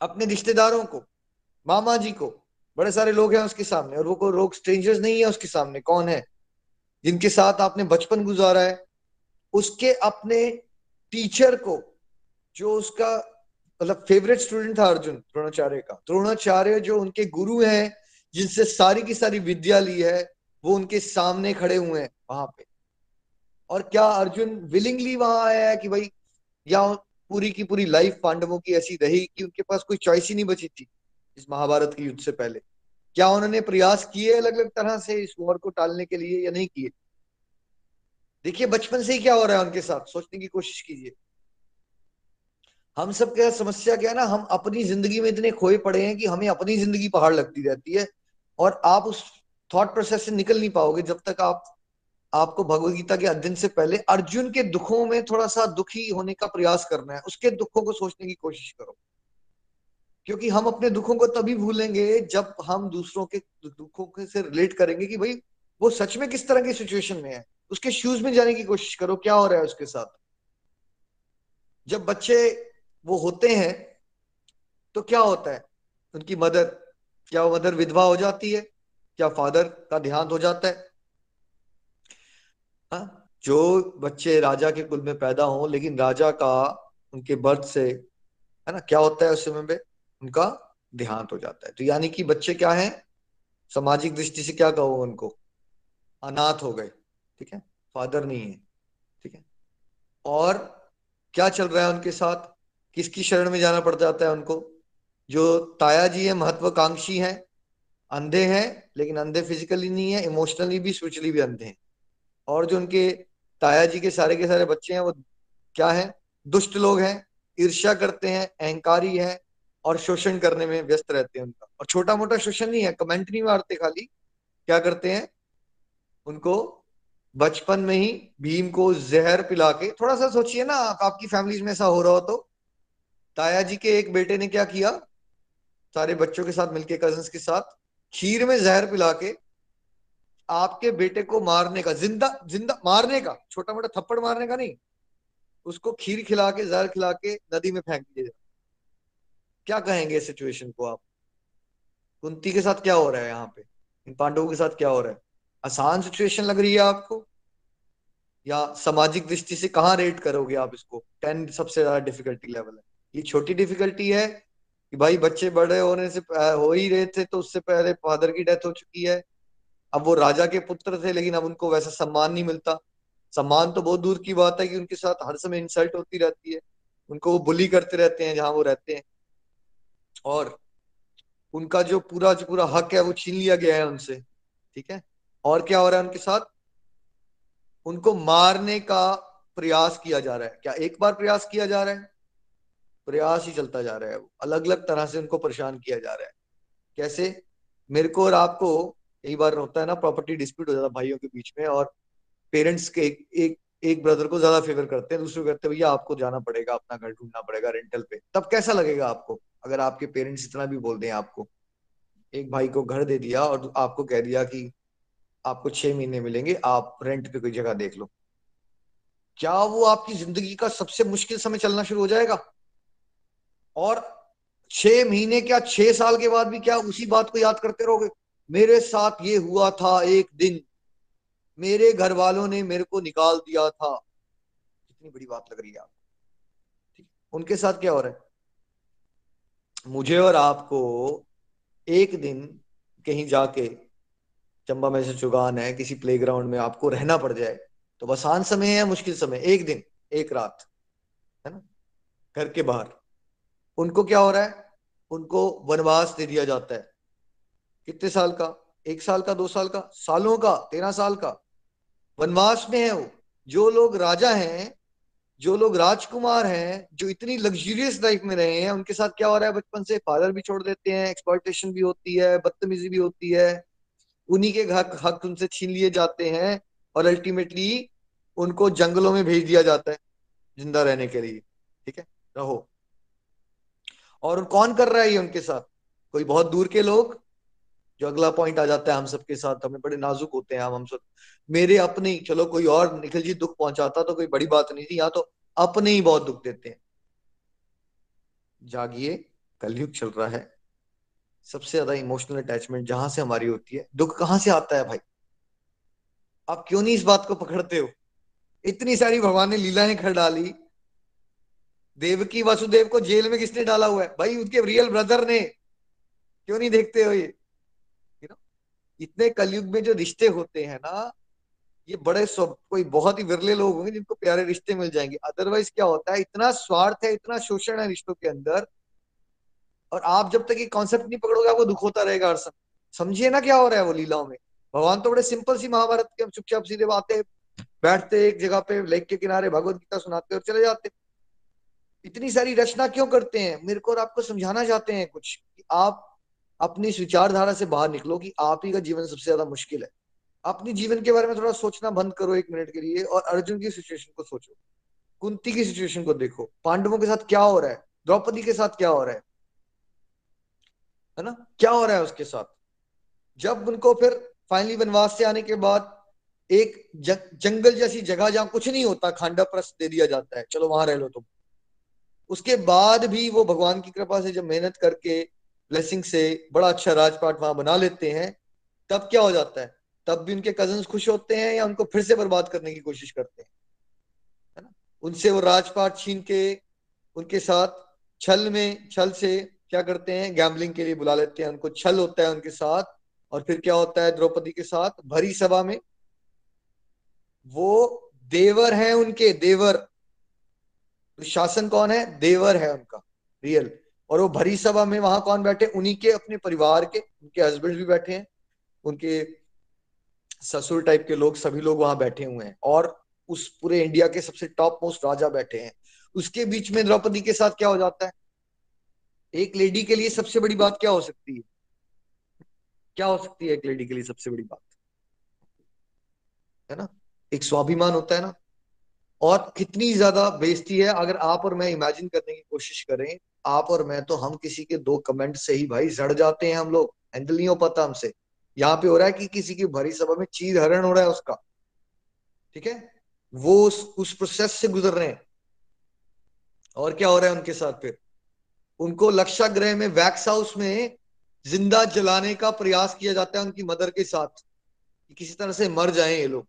अपने रिश्तेदारों को मामा जी को बड़े सारे लोग हैं उसके सामने और वो कोई लोग स्ट्रेंजर्स नहीं है उसके सामने कौन है? जिनके साथ आपने बचपन गुजारा है उसके अपने टीचर को जो उसका मतलब फेवरेट स्टूडेंट था अर्जुन, द्रोणाचार्य का। द्रोणाचार्य जो उनके गुरु हैं, जिनसे सारी की सारी विद्या ली है, वो उनके सामने खड़े हुए हैं वहाँ पे। और क्या अर्जुन विलिंगली वहाँ आया है कि भाई, या पूरी की पूरी लाइफ पांडवों की ऐसी रही कि उनके पास कोई चॉइस ही नहीं बची थी इस महाभारत के युद्ध से पहले? क्या उन्होंने प्रयास किए अलग अलग तरह से इस वॉर को टालने के लिए या नहीं किए? देखिए, बचपन से ही क्या हो रहा है उनके साथ, सोचने की कोशिश कीजिए। हम सब क्या समस्या क्या है ना, हम अपनी ज़िंदगी में इतने खोए पड़े हैं कि हमें अपनी ज़िंदगी पहाड़ लगती रहती है और आप उस थॉट प्रोसेस से निकल नहीं पाओगे जब तक आप, आपको भगवत गीता के अध्ययन से पहले अर्जुन के दुखों में थोड़ा सा दुखी होने का प्रयास करना है। उसके दुखों को सोचने की कोशिश करो। क्योंकि हम अपने दुखों को तभी भूलेंगे जब हम दूसरों के दुखों के से रिलेट करेंगे कि भाई, वो सच में किस तरह की सिचुएशन में है? उसके शूज़ में जाने की कोशिश करो, क्या हो रहा है उसके साथ? जब बच्चे वो होते हैं तो क्या होता है? उनकी मदर, क्या वो मदर विधवा हो जाती है? क्या फादर का देहांत हो जाता है? हा? जो बच्चे राजा के कुल में पैदा हो, लेकिन राजा का उनके बर्थ से, है ना, क्या होता है उस समय में? उनका देहांत हो जाता है। तो यानी कि बच्चे क्या हैं? सामाजिक दृष्टि से क्या कहो उनको? अनाथ हो गए, ठीक है? फादर नहीं है, ठीक है? और क्या चल रहा है उनके साथ? किसकी शरण में जाना पड़ जाता है उनको? जो ताया जी है, महत्वाकांक्षी हैं, अंधे हैं, लेकिन अंधे फिजिकली नहीं है इमोशनली भी स्पिरिचुअली भी अंधे हैं। और जो उनके ताया जी के सारे के सारे बच्चे हैं, वो क्या है? दुष्ट लोग हैं, ईर्ष्या करते हैं, अहंकारी है, और शोषण करने में व्यस्त रहते हैं उनका। और छोटा मोटा शोषण नहीं है, कमेंट नहीं मारते खाली। क्या करते हैं? उनको बचपन में ही भीम को जहर पिला के, थोड़ा सा सोचिए ना आपकी फैमिलीज़ में ऐसा हो रहा हो तो। ताया जी के एक बेटे ने क्या किया? सारे बच्चों के साथ, मिलके कज़न के साथ, खीर में जहर पिला के आपके बेटे को मारने का, ज़िंदा ज़िंदा, मारने का छोटा मोटा थप्पड़ मारने का नहीं, उसको खीर खिला के, जहर खिला के नदी में फेंक दिया। क्या कहेंगे इस सिचुएशन को आप? कुंती के साथ क्या हो रहा है यहाँ पे? इन पांडवों के साथ क्या हो रहा है? आसान सिचुएशन लग रही है आपको? या सामाजिक दृष्टि से कहाँ रेट करोगे आप इसको? टेन सबसे ज़्यादा डिफिकल्टी लेवल है। ये छोटी डिफिकल्टी है कि भाई बच्चे बड़े होने से हो ही रहे थे तो उससे पहले फादर की डेथ हो चुकी है। अब वो राजा के पुत्र थे, लेकिन अब उनको वैसा सम्मान नहीं मिलता। सम्मान तो बहुत दूर की बात है कि उनके साथ हर समय इंसल्ट होती रहती है। उनको वो बुली करते रहते हैं जहाँ वो रहते हैं। और उनका जो पूरा जो पूरा हक है, वो छीन लिया गया है उनसे। ठीक है? और क्या हो रहा है उनके साथ? उनको मारने का प्रयास किया जा रहा है। क्या एक बार प्रयास किया जा रहा है? प्रयास ही चलता जा रहा है अलग अलग तरह से उनको परेशान किया जा रहा है। कैसे? मेरे को और आपको कई बार होता है ना प्रॉपर्टी डिस्प्यूट हो जाता है भाइयों के बीच में और पेरेंट्स के एक एक, एक ब्रदर को ज़्यादा फेवर करते हैं दूसरे कहते हैं भैया आपको जाना पड़ेगा अपना घर ढूंढना पड़ेगा रेंटल पे। तब कैसा लगेगा आपको? अगर आपके पेरेंट्स इतना भी बोल दें आपको। एक भाई को घर दे दिया और आपको कह दिया कि आपको छह महीने मिलेंगे आप रेंट पे कोई जगह देख लो। क्या वो आपकी ज़िंदगी का सबसे मुश्किल समय चलना शुरू हो जाएगा? और छह महीने क्या छह साल के बाद भी क्या उसी बात को याद करते रहोगे? मेरे साथ ये हुआ था एक दिन। मेरे घर वालों ने मेरे को निकाल दिया था। कितनी बड़ी बात लग रही है ठीक। उनके साथ क्या हो रहा है? मुझे और आपको एक दिन कहीं जाके चंबा में से चुगान है, किसी प्लेग्राउंड में आपको रहना पड़ जाए तो बस आसान समय है मुश्किल समय? एक दिन, एक रात, है ना? घर के बाहर। उनको क्या हो रहा है? उनको वनवास दे दिया जाता है। कितने साल का? एक साल का, दो साल का? सालों का, तेरह साल का। वनवास में है वो। जो लोग राजा हैं, जो लोग राजकुमार हैं, जो इतनी लग्जूरियस लाइफ में रहे हैं, उनके साथ क्या हो रहा है? बचपन से फादर भी छोड़ देते हैं एक्सप्लॉयटेशन भी होती है, बदतमीजी भी होती है। उन्हीं के हक हक उनसे छीन लिए जाते हैं और अल्टीमेटली उनको जंगलों में भेज दिया जाता है ज़िंदा रहने के लिए। ठीक है? रहो। और कौन कर रहा है ये उनके साथ? कोई बहुत दूर के लोग? जो अगला पॉइंट आ जाता है हम सबके साथ हमें बड़े नाजुक होते हैं हम हम सब। मेरे अपने चलो कोई और निखिल जी दुख पहुंचाता तो कोई बड़ी बात नहीं थी यहाँ तो अपने ही बहुत दुख देते हैं। जागिए, कलयुग चल रहा है। सबसे ज़्यादा इमोशनल अटैचमेंट जहाँ से हमारी होती है। दुख कहाँ से आता है भाई? आप क्यों नहीं इस बात को पकड़ते हो? इतनी सारी भगवान ने लीलाएँ कर डाली देवकी वासुदेव को जेल में किसने डाला हुआ है? भाई, उनके रियल ब्रदर ने। क्यों नहीं देखते हो ये? इतने कलयुग में जो रिश्ते होते हैं ना, ये बड़े कोई बहुत ही विरले लोग होंगे जिनको प्यारे रिश्ते मिल जाएँगे। अदरवाइज़ क्या होता है? इतना स्वार्थ है, इतना शोषण है रिश्तों के अंदर, और आप जब तक ये कॉन्सेप्ट नहीं पकड़ोगे, आपको दुख होता रहेगा हर समय। समझिए ना क्या हो रहा है वो लीलाओं में। भगवान तो बड़े सिंपल सी महाभारत के हम चुपचाप सीधे आते बैठते एक जगह पे, लेक के किनारे, भगवत गीता सुनाते और चले जाते। इतनी सारी रचना क्यों करते हैं? मेरे को और आपको समझाना चाहते हैं कुछ कि आप अपनी इस विचारधारा से बाहर निकलो कि आप ही का जीवन सबसे ज़्यादा मुश्किल है। अपनी जीवन के बारे में थोड़ा सोचना बंद करो एक मिनट के लिए और अर्जुन की सिचुएशन को सोचो। कुंती की सिचुएशन को देखो। पांडवों के साथ क्या हो रहा है? द्रौपदी के साथ क्या हो रहा है? है ना? क्या हो रहा है उसके साथ? जब उनको फिर फाइनली वनवास से आने के बाद एक जंगल जैसी जगह जहाँ कुछ नहीं होता, खांडा प्रस्त दे दिया जाता है। चलो वहाँ रह लो तुम। उसके बाद भी वो भगवान की कृपा से जब मेहनत करके ब्लेसिंग से बड़ा अच्छा राजपाट वहाँ बना लेते हैं, तब क्या हो जाता है? तब भी उनके कज़न खुश होते हैं या उनको फिर से बर्बाद करने की कोशिश करते हैं? है ना? उनसे वो राजपाट छीन के, उनके साथ छल में, छल से क्या करते हैं? गैम्बलिंग के लिए बुला लेते हैं, उनको छल होता है उनके साथ, और फिर क्या होता है द्रौपदी के साथ? भरी सभा में। वो देवर हैं उनके, देवर। शासन कौन है? देवर है उनका, रियल। और वो भरी सभा में वहाँ कौन बैठे? उन्हीं के, अपने परिवार के, उनके हस्बैंड भी बैठे हैं, उनके ससुर टाइप के लोग, सभी लोग वहाँ बैठे हुए हैं। और उस पूरे इंडिया के सबसे टॉप मोस्ट राजा बैठे हैं। उसके बीच में द्रौपदी के साथ क्या हो जाता है? एक लेडी के लिए सबसे बड़ी बात क्या हो सकती है? क्या हो सकती है एक लेडी के लिए सबसे बड़ी बात? है ना? एक स्वाभिमान होता है ना? और कितनी ज़्यादा बेइज्जती है अगर आप और मैं इमेजिन करने की कोशिश करें आप और मैं तो हम किसी के दो कमेंट से ही भाई जड़ जाते हैं हम लोग हैंडल नहीं हो पाता हमसे। यहाँ पे हो रहा है कि किसी की भरी सभा में चीज़ हरण हो रहा है उसका। ठीक है? वो उस, उस प्रोसेस से गुजर रहे हैं। और क्या हो रहा है उनके साथ फिर? उनको लक्षाग्रह में वैक्स हाउस में ज़िंदा जलाने का प्रयास किया जाता है उनकी मदर के साथ कि किसी तरह से मर जाएँ ये लोग।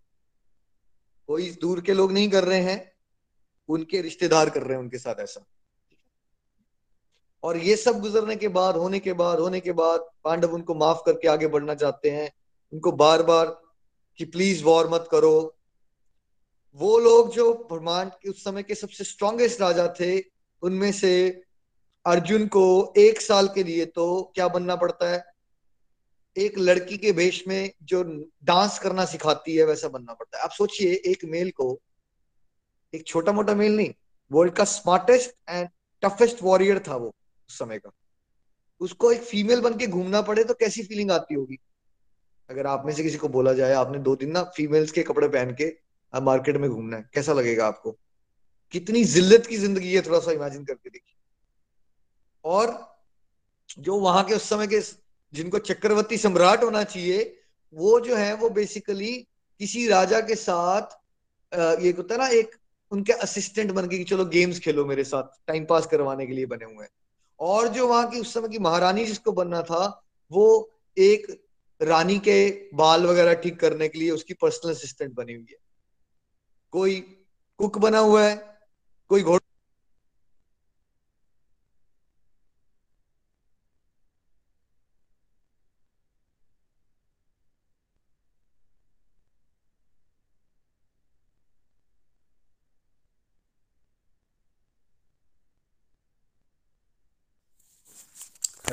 कोई दूर के लोग नहीं कर रहे हैं, उनके रिश्तेदार कर रहे हैं उनके साथ ऐसा। और ये सब गुजरने के बाद, होने के बाद, होने के बाद पांडव उनको माफ़ करके आगे बढ़ना चाहते हैं। उनको बार बार कि प्लीज़ वॉर मत करो। वो लोग जो ब्रह्मांड के उस समय के सबसे स्ट्रॉन्गेस्ट राजा थे, उनमें से अर्जुन को एक साल के लिए तो क्या बनना पड़ता है? एक लड़की के भेष में जो डांस करना सिखाती है, वैसा बनना पड़ता है। आप सोचिए, एक मेल को, एक छोटा मोटा मेल नहीं वर्ल्ड का स्मार्टेस्ट एंड टफेस्ट वॉरियर था वो उस समय का। उसको एक फीमेल बन के घूमना पड़े तो कैसी फीलिंग आती होगी? अगर आप में से किसी को बोला जाए, आपने दो दिन ना फीमेल्स के कपड़े पहन के मार्केट में घूमना है, कैसा लगेगा आपको? कितनी जिल्लत की ज़िंदगी है, थोड़ा सा इमेजिन करके देखिए। और जो वहाँ के उस समय के जिनको चक्रवर्ती सम्राट होना चाहिए, वो जो है, वो बेसिकली किसी राजा के साथ ये होता है ना, एक उनके असिस्टेंट बन के कि चलो गेम्स खेलो मेरे साथ टाइम पास करवाने के लिए बने हुए हैं। और जो वहाँ की उस समय की महारानी जिसको बनना था, वो एक रानी के बाल वगैरह ठीक करने के लिए उसकी पर्सनल असिस्टेंट बनी हुई है। कोई कुक बना हुआ है, कोई घोड़ा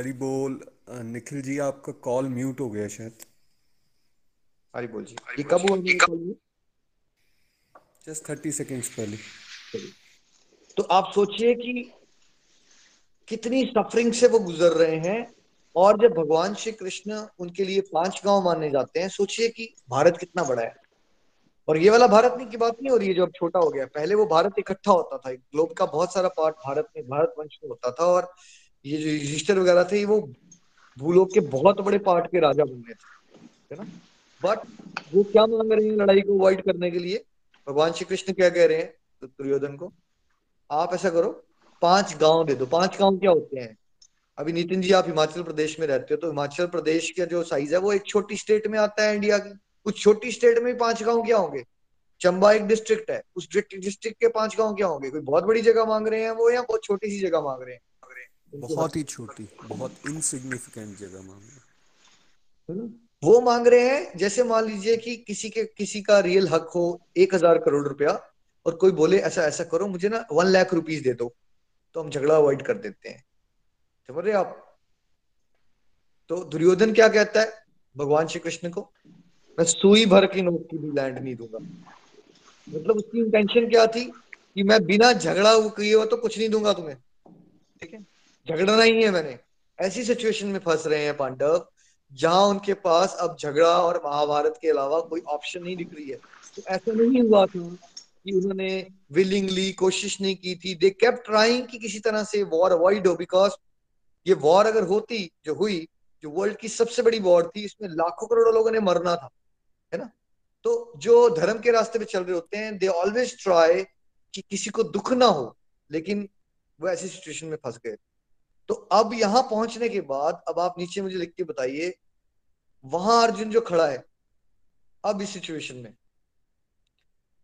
हरी बोल निखिल जी आपका कॉल म्यूट हो गया शायद। हरी बोल जी। ये कब हुआ मेरे कॉल जस्ट थर्टी सेकेंड्स पहले। तो आप सोचिए कि कितनी सफरिंग से वो गुजर रहे हैं और जब भगवान श्री कृष्ण उनके लिए पाँच गाँव माने जाते हैं सोचिए कि भारत कितना बड़ा है। और ये वाला भारत नहीं की बात नहीं हो रही है जो अब छोटा हो गया। पहले वो भारत इकट्ठा होता था। ग्लोब का बहुत सारा पार्ट भारत में भारत वंश में होता था और ये जो रजिस्टर वगैरह थे, वो भूलोक के बहुत बड़े पार्ट के राजा बन गए थे, है ना? बट वो क्या मांग रहे हैं लड़ाई को अवॉइड करने के लिए? भगवान श्री कृष्ण क्या कह रहे हैं तो दुर्योधन को, आप ऐसा करो, पाँच गाँव दे दो। पाँच गाँव क्या होते हैं? अभी नितिन जी, आप हिमाचल प्रदेश में रहते हो तो हिमाचल प्रदेश का जो साइज़ है, वो एक छोटी स्टेट में आता है इंडिया की। उस छोटी स्टेट में पाँच गाँव क्या होंगे? चंबा एक डिस्ट्रिक्ट है, उस डिस्ट्रिक्ट के पाँच गाँव क्या होंगे? कोई बहुत बड़ी जगह मांग रहे हैं वो या बहुत छोटी सी जगह मांग रहे हैं? बहुत ही छोटी। बहुत इनसिग्निफिकेंट जगह मांग रहे वो मांग रहे हैं जैसे मान लीजिए कि किसी के किसी का रियल हक हो एक हज़ार करोड़ रुपया और कोई बोले ऐसा ऐसा करो मुझे ना वन लाख रुपीज़ दे दो। तो हम झगड़ा अवॉइड कर देते हैं। समझ रहे आप? तो दुर्योधन क्या कहता है? भगवान श्री कृष्ण को मैं सुई भर की नोट की भी लैंड नहीं दूँगा। मतलब उसकी इंटेंशन क्या थी? कि मैं बिना झगड़ा किए हुआ तो कुछ नहीं दूँगा तुम्हें। ठीक है? झगड़ना ही है मैंने। ऐसी सिचुएशन में फंस रहे हैं पांडव, जहाँ उनके पास अब झगड़ा और महाभारत के अलावा कोई ऑप्शन नहीं दिख रही है। तो ऐसा नहीं हुआ था कि उन्होंने विलिंगली कोशिश नहीं की थी। दे केप ट्राइंग कि किसी तरह से वॉर अवॉइड हो बिकॉज़ ये वॉर अगर होती, जो हुई, जो वर्ल्ड की सबसे बड़ी वॉर थी, इसमें लाखों करोड़ों लोगों ने मरना था, है ना? तो जो धर्म के रास्ते पे चल रहे होते हैं दे ऑलवेज ट्राई कि किसी को दुख ना हो, लेकिन वो ऐसी सिचुएशन में फंस गए। तो अब यहाँ पहुँचने के बाद, अब आप नीचे मुझे लिख के बताइए, वहाँ अर्जुन जो खड़ा है, अब इस सिचुएशन में,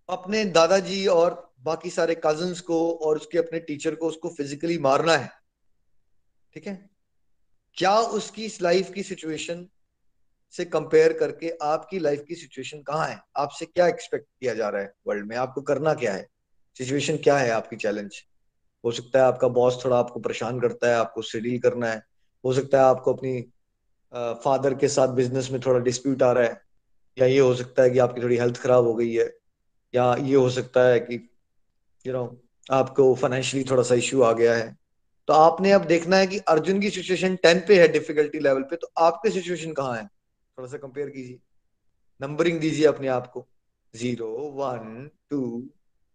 अपने दादाजी और बाकी सारे कजन्स को और उसके अपने टीचर को उसको फिजिकली मारना है, ठीक है? क्या उसकी इस लाइफ की सिचुएशन से कंपेयर करके आपकी लाइफ की सिचुएशन कहाँ है? आपसे क्या एक्सपेक्ट किया जा रहा है वर्ल्ड में? आपको करना क्या है? सिचुएशन क्या है आपकी चैलेंज हो सकता है आपका बॉस थोड़ा आपको परेशान करता है, आपको उससे डील करना है। हो सकता है आपको अपनी फादर के साथ बिज़नेस में थोड़ा डिस्प्यूट आ रहा है, या ये हो सकता है कि आपकी थोड़ी हेल्थ खराब हो गई है, या ये हो सकता है कि यू नो आपको फाइनेंशियली थोड़ा सा इश्यू आ गया है। तो आपने अब देखना है कि अर्जुन की सिचुएशन टेन पे है डिफिकल्टी लेवल पे तो आपकी सिचुएशन कहाँ है? थोड़ा सा कंपेयर कीजिए। नंबरिंग दीजिए अपने आप को। ज़ीरो वन टू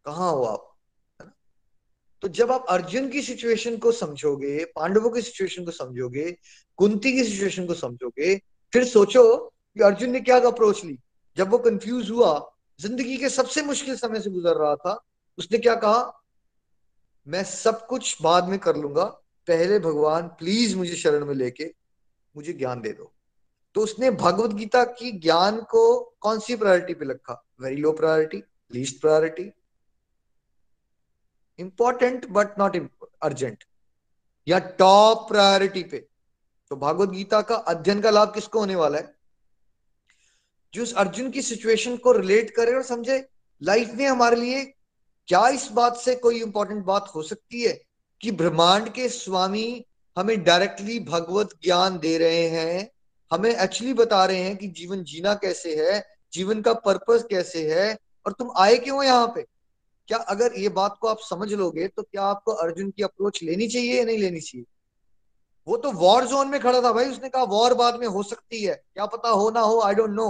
कहाँ हो आप? तो जब आप अर्जुन की सिचुएशन को समझोगे, पांडवों की सिचुएशन को समझोगे, कुंती की सिचुएशन को समझोगे, फिर सोचो कि अर्जुन ने क्या अप्रोच ली। जब वो कंफ्यूज हुआ, ज़िंदगी के सबसे मुश्किल समय से गुजर रहा था, उसने क्या कहा? मैं सब कुछ बाद में कर लूँगा, पहले भगवान प्लीज़ मुझे शरण में लेके मुझे ज्ञान दे दो। तो उसने भगवत गीता की ज्ञान को कौन सी प्रायोरिटी पे रखा? Very low priority least priority important but not urgent या टॉप प्रायोरिटी पे तो भागवत गीता का अध्ययन का लाभ किसको होने वाला है? जो उस अर्जुन की सिचुएशन को रिलेट करे और समझे लाइफ में हमारे लिए क्या इस बात से कोई इंपॉर्टेंट बात हो सकती है कि ब्रह्मांड के स्वामी हमें डायरेक्टली भगवत ज्ञान दे रहे हैं, हमें एक्चुअली बता रहे हैं कि जीवन जीना कैसे है, जीवन का पर्पस कैसे है, और तुम आए क्यों यहाँ पे? क्या अगर ये बात को आप समझ लोगे तो क्या आपको अर्जुन की अप्रोच लेनी चाहिए या नहीं लेनी चाहिए? वो तो वॉर जोन में खड़ा था भाई, उसने कहा वॉर बाद में हो सकती है। क्या पता हो ना हो आई डोंट नो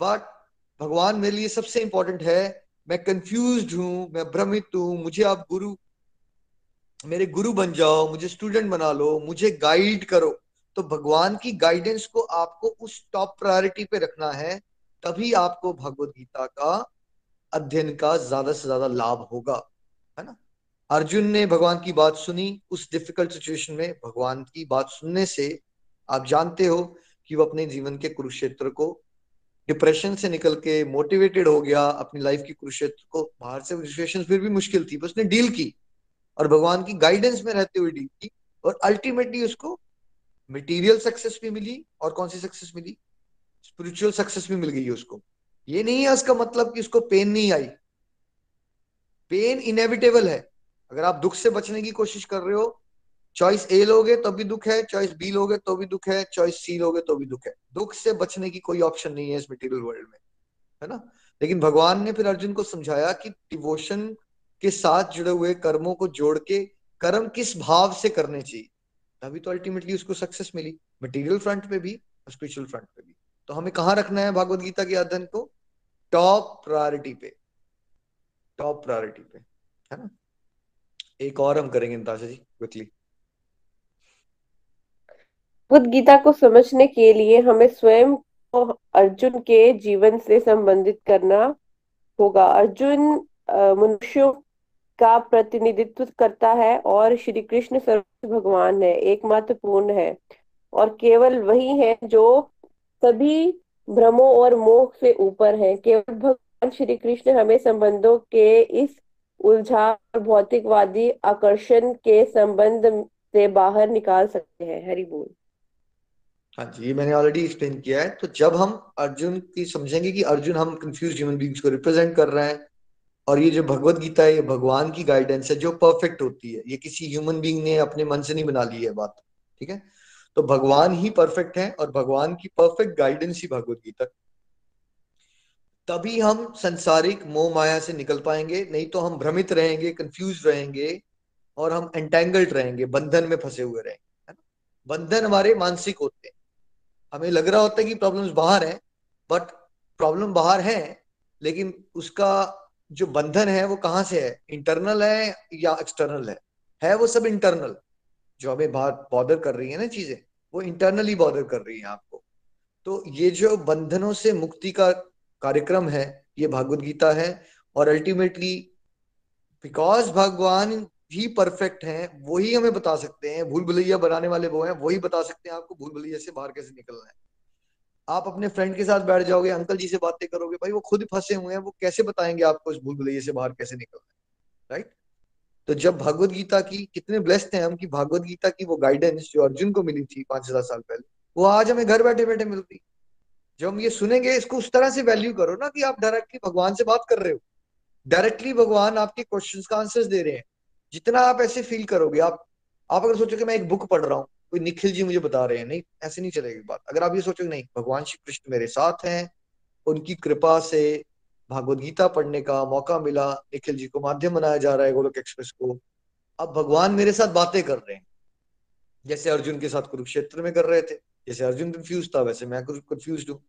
बट भगवान मेरे लिए सबसे इंपॉर्टेंट है, मैं कंफ्यूज हूँ, मैं भ्रमित हूँ, मुझे आप गुरु, मेरे गुरु बन जाओ, मुझे स्टूडेंट बना लो, मुझे गाइड करो। तो भगवान की गाइडेंस को आपको उस टॉप प्रायोरिटी पे रखना है, तभी आपको भगवत गीता का अध्ययन का ज़्यादा से ज़्यादा लाभ होगा, है ना? अर्जुन ने भगवान की बात सुनी, उस डिफ़िकल्ट सिचुएशन में भगवान की बात सुनने से आप जानते हो कि वो अपने जीवन के कुरुक्षेत्र को डिप्रेशन से निकल के मोटिवेटेड हो गया, अपनी लाइफ की कुरुक्षेत्र को, बाहर से सिचुएशन फिर भी मुश्किल थी उसने डील की और भगवान की गाइडेंस में रहते हुए डील की और अल्टीमेटली उसको मटेरियल सक्सेस भी मिली और कौन सी सक्सेस मिली? स्पिरिचुअल सक्सेस भी मिल गई उसको। ये नहीं है उसका मतलब कि उसको पेन नहीं आई। पेन इनएविटेबल है। अगर आप दुख से बचने की कोशिश कर रहे हो चॉइस ए लोगे तो भी दुख है चॉइस बी लोगे तो भी दुख है चॉइस सी लोगे तो भी दुख है। दुख से बचने की कोई ऑप्शन नहीं है इस मटेरियल वर्ल्ड में, है ना? लेकिन भगवान ने फिर अर्जुन को समझाया कि डिवोशन के साथ जुड़े हुए कर्मों को जोड़ के कर्म किस भाव से करने चाहिए। तभी तो अल्टीमेटली उसको सक्सेस मिली। मटेरियल फ्रंट पे भी और स्पिरिचुअल फ्रंट पे भी। तो हमें कहाँ रखना है भागवत गीता के अध्ययन को? टॉप प्रायोरिटी पे, टॉप प्रायोरिटी पे, है ना? एक और हम करेंगे नताशा जी क्विकली भगवद गीता को समझने के लिए हमें स्वयं को अर्जुन के जीवन से संबंधित करना होगा। अर्जुन मनुष्यों का प्रतिनिधित्व करता है और श्री कृष्ण सर्व भगवान है एकमात्र पूर्ण है। और केवल वही है जो सभी भ्रमों और मोह से ऊपर है। केवल भगवान श्री कृष्ण हमें संबंधों के इस उलझा और भौतिकवादी आकर्षण के संबंध से बाहर निकाल सकते हैं। हरि बोल। हाँ जी, मैंने ऑलरेडी एक्सप्लेन किया है। तो जब हम अर्जुन की समझेंगे कि अर्जुन हम कंफ्यूज ह्यूमन बींग्स को रिप्रेजेंट कर रहे हैं, और ये जो भगवत गीता है, ये भगवान की गाइडेंस है, जो परफेक्ट होती है, ये किसी ह्यूमन बींग ने अपने मन से नहीं बना ली है बात। ठीक है? तो भगवान ही परफेक्ट है और भगवान की परफेक्ट गाइडेंस ही भगवत गीता। तभी हम संसारिक मोह माया से निकल पाएँगे, नहीं तो हम भ्रमित रहेंगे कंफ्यूज रहेंगे और हम एंटेंगल्ड रहेंगे, बंधन में फंसे हुए रहेंगे बंधन हमारे मानसिक होते हैं। हमें लग रहा होता है कि प्रॉब्लम्स बाहर है बट प्रॉब्लम बाहर है, लेकिन उसका जो बंधन है वो कहाँ से है? इंटरनल है या एक्सटर्नल है? है वो सब इंटरनल जो हमें बाहर बॉर्डर कर रही है ना चीज़ें। वो इंटरनली बॉर्डर कर रही है आपको। तो ये जो बंधनों से मुक्ति का कार्यक्रम है, ये भागवत गीता है और अल्टीमेटली बिकॉज़ भगवान ही परफेक्ट हैं, वही हमें बता सकते हैं, भूल भुलैया बनाने वाले वो हैं, वही बता सकते हैं आपको भूल भुलैया से बाहर कैसे निकलना है। आप अपने फ्रेंड के साथ बैठ जाओगे, अंकल जी से बातें करोगे, भाई वो खुद फंसे हुए हैं, वो कैसे बताएँगे आपको इस भूल भुलैया से बाहर कैसे निकलना है राइट तो जब भगवत गीता की कितने ब्लेस्ड हैं हम कि भगवत गीता की वो गाइडेंस जो अर्जुन को मिली थी पाँच हज़ार साल पहले, वो आज हमें घर बैठे बैठे मिलती जब हम ये सुनेंगे, इसको उस तरह से वैल्यू करो ना कि आप डायरेक्टली भगवान से बात कर रहे हो। डायरेक्टली भगवान आपके क्वेश्चन का आंसर दे रहे हैं। जितना आप ऐसे फील करोगे, आप आप अगर सोचो कि मैं एक बुक पढ़ रहा हूँ, कोई निखिल जी मुझे बता रहे हैं, नहीं, ऐसे नहीं चलेगी बात। अगर आप ये सोचोगे नहीं, भगवान श्री कृष्ण मेरे साथ हैं, उनकी कृपा से भागवत गीता पढ़ने का मौका मिला, निखिल जी को माध्यम बनाया जा रहा है गोलोक एक्सप्रेस को। अब भगवान मेरे साथ बातें कर रहे हैं। जैसे अर्जुन के साथ कुरुक्षेत्र में कर रहे थे, जैसे अर्जुन कंफ्यूज था, वैसे मैं कंफ्यूज हूँ।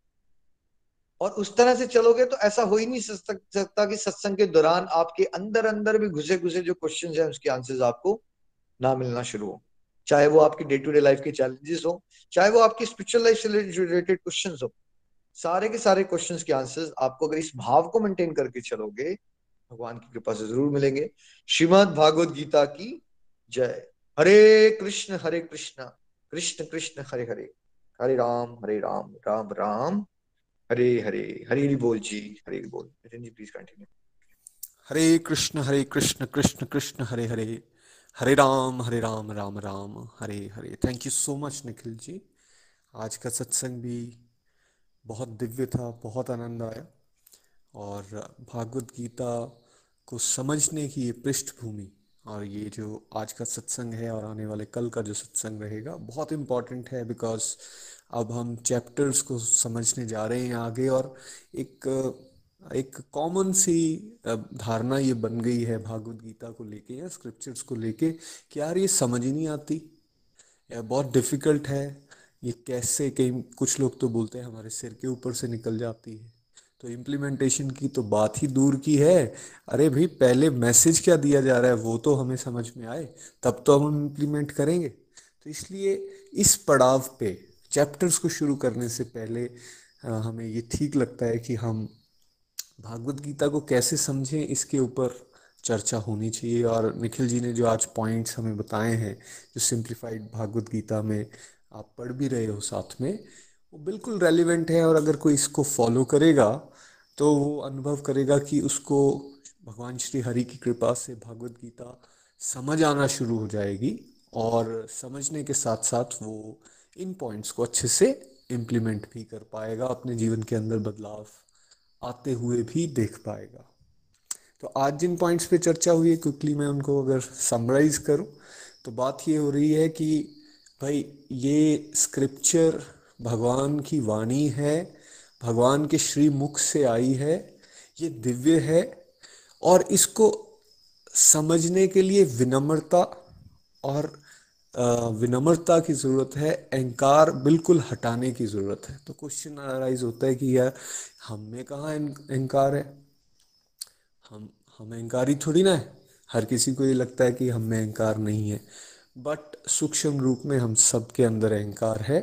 और उस तरह से चलोगे तो ऐसा हो ही नहीं सकता कि सत्संग के दौरान आपके अंदर अंदर भी घुसे घुसे जो क्वेश्चन है, उसके आंसर्स आपको ना मिलना शुरू हो। चाहे वो आपकी डे टू डे लाइफ के चैलेंजेस हो, चाहे वो आपकी स्पिरिचुअल लाइफ से रिलेटेड क्वेश्चन हो। सारे के सारे क्वेश्चंस के आंसर्स आपको अगर इस भाव को मेंटेन करके चलोगे, भगवान की कृपा से ज़रूर मिलेंगे। श्रीमद भागवत गीता की जय। हरे कृष्ण हरे कृष्ण कृष्ण कृष्ण, हरे हरे। हरे राम हरे राम राम राम। हरे हरे हरे बोल जी, हरे बोल। जी please continue Hare Krishna Hare Krishna Krishna Krishna, Hare Hare. Hare Ram Hare Ram Ram Ram, Hare Hare. Thank you so much Nikhil ji. आज का सत्संग भी बहुत दिव्य था, बहुत आनंद आया। और भागवत गीता को समझने की ये पृष्ठभूमि और ये जो आज का सत्संग है और आने वाले कल का जो सत्संग रहेगा, बहुत इंपॉर्टेंट है बिकॉज़ अब हम चैप्टर्स को समझने जा रहे हैं आगे और एक एक कॉमन सी धारणा ये बन गई है भागवत गीता को लेके या स्क्रिप्चर्स को लेके कि यार ये समझ ही नहीं आती। या बहुत डिफ़िकल्ट है ये कैसे कई कुछ लोग तो बोलते हैं हमारे सिर के ऊपर से निकल जाती है। तो इम्प्लीमेंटेशन की तो बात ही दूर की है। अरे भाई, पहले मैसेज क्या दिया जा रहा है? वो तो हमें समझ में आए। तब तो हम इम्प्लीमेंट करेंगे। तो इसलिए इस पड़ाव पे चैप्टर्स को शुरू करने से पहले हमें ये ठीक लगता है कि हम भागवत गीता को कैसे समझें, इसके ऊपर चर्चा होनी चाहिए। और निखिल जी ने जो आज पॉइंट्स हमें बताए हैं, जो सिंप्लीफाइड भागवत गीता में आप पढ़ भी रहे हो साथ में, वो बिल्कुल रेलिवेंट है और अगर कोई इसको फॉलो करेगा तो वो अनुभव करेगा कि उसको भगवान श्री हरि की कृपा से भगवत गीता समझ आना शुरू हो जाएगी और समझने के साथ साथ वो इन पॉइंट्स को अच्छे से इम्प्लीमेंट भी कर पाएगा, अपने जीवन के अंदर बदलाव आते हुए भी देख पाएगा। तो आज जिन पॉइंट्स पे चर्चा हुई है क्विकली मैं उनको अगर समराइज करूँ तो बात ये हो रही है कि भाई, ये स्क्रिप्चर भगवान की वाणी है, भगवान के श्री मुख से आई है, ये दिव्य है और इसको समझने के लिए विनम्रता और विनम्रता की ज़रूरत है, अहंकार बिल्कुल हटाने की ज़रूरत है। तो क्वेश्चन अराइज होता है कि यार, हम कहाँ अहंकार है? हम हम अहंकारी थोड़ी ना है? हर किसी को ये लगता है कि हम अहंकार नहीं है। बट सूक्ष्म रूप में हम सबके अंदर अहंकार है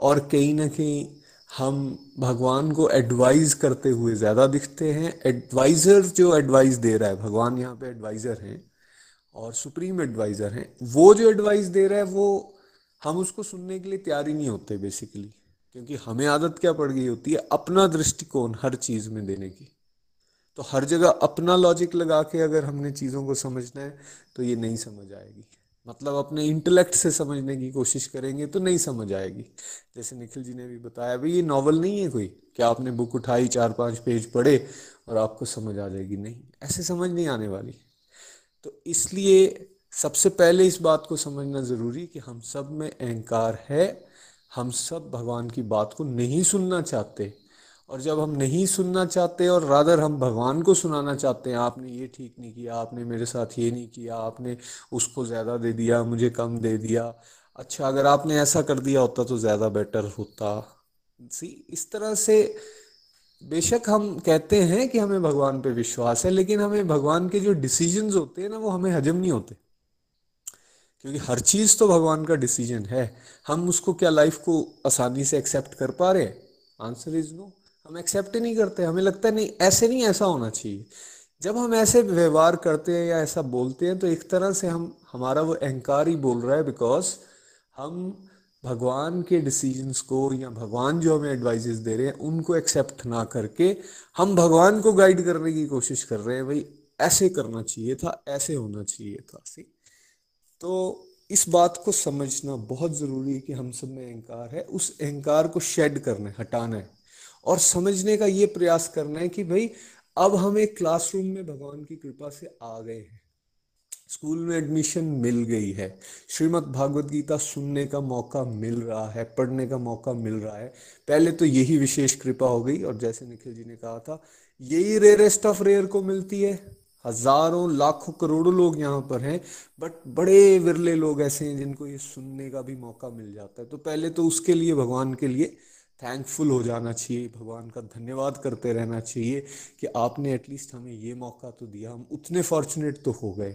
और कहीं ना कहीं हम भगवान को एडवाइज करते हुए ज़्यादा दिखते हैं। एडवाइज़र जो एडवाइस दे रहा है, भगवान यहाँ पे एडवाइज़र हैं और सुप्रीम एडवाइज़र हैं। वो जो एडवाइस दे रहा है, वो हम उसको सुनने के लिए तैयार ही नहीं होते बेसिकली क्योंकि हमें आदत क्या पड़ गई होती है अपना दृष्टिकोण हर चीज़ में देने की। तो हर जगह अपना लॉजिक लगा के अगर हमने चीज़ों को समझना है तो ये नहीं समझ आएगी। मतलब अपने इंटेलेक्ट से समझने की कोशिश करेंगे तो नहीं समझ आएगी। जैसे निखिल जी ने भी बताया, भाई, ये नॉवल नहीं है कोई? क्या आपने बुक उठाई, चार पाँच पेज पढ़े और आपको समझ आ जाएगी? नहीं, ऐसे समझ नहीं आने वाली। तो इसलिए सबसे पहले इस बात को समझना ज़रूरी कि हम सब में अहंकार है। हम सब भगवान की बात को नहीं सुनना चाहते। और जब हम नहीं सुनना चाहते और रादर हम भगवान को सुनाना चाहते हैं, आपने ये ठीक नहीं किया, आपने मेरे साथ ये नहीं किया, आपने उसको ज़्यादा दे दिया, मुझे कम दे दिया। अच्छा अगर आपने ऐसा कर दिया होता तो ज़्यादा बेटर होता। सी इस तरह से बेशक हम कहते हैं कि हमें भगवान पे विश्वास है, लेकिन हमें भगवान के जो डिसीजंस होते हैं ना, वो हमें हजम नहीं होते। क्योंकि हर चीज़ तो भगवान का डिसीज़न है। हम उसको क्या लाइफ को आसानी से एक्सेप्ट कर पा रहे हैं? आंसर इज़ नो हम एक्सेप्ट नहीं करते, हमें लगता है नहीं, ऐसे नहीं ऐसा होना चाहिए। जब हम ऐसे व्यवहार करते हैं या ऐसा बोलते हैं तो एक तरह से हम, हमारा वो अहंकार ही बोल रहा है बिकॉज़ हम भगवान के डिसीजंस को या भगवान जो हमें एडवाइजेस दे रहे हैं, उनको एक्सेप्ट ना करके हम भगवान को गाइड करने की कोशिश कर रहे हैं, भाई, ऐसे करना चाहिए था, ऐसे होना चाहिए था सी तो इस बात को समझना बहुत ज़रूरी है कि हम सब में अहंकार है, उस अहंकार को शेड करना है, हटाना है। और समझने का ये प्रयास करना है कि भाई, अब हम एक क्लासरूम में भगवान की कृपा से आ गए हैं। स्कूल में एडमिशन मिल गई है। श्रीमद् भागवत गीता सुनने का मौका मिल रहा है, पढ़ने का मौका मिल रहा है। पहले तो यही विशेष कृपा हो गई, और जैसे निखिल जी ने कहा था, यही रेयरेस्ट ऑफ़ रेयर को मिलती है। हज़ारों, लाखों, करोड़ों लोग यहाँ पर हैं बट बड़े विरले लोग ऐसे हैं जिनको ये सुनने का भी मौका मिल जाता है। तो पहले तो उसके लिए, भगवान के लिए थैंकफुल हो जाना चाहिए, भगवान का धन्यवाद करते रहना चाहिए कि आपने एटलीस्ट हमें ये मौका तो दिया। हम उतने फॉर्चुनेट तो हो गए।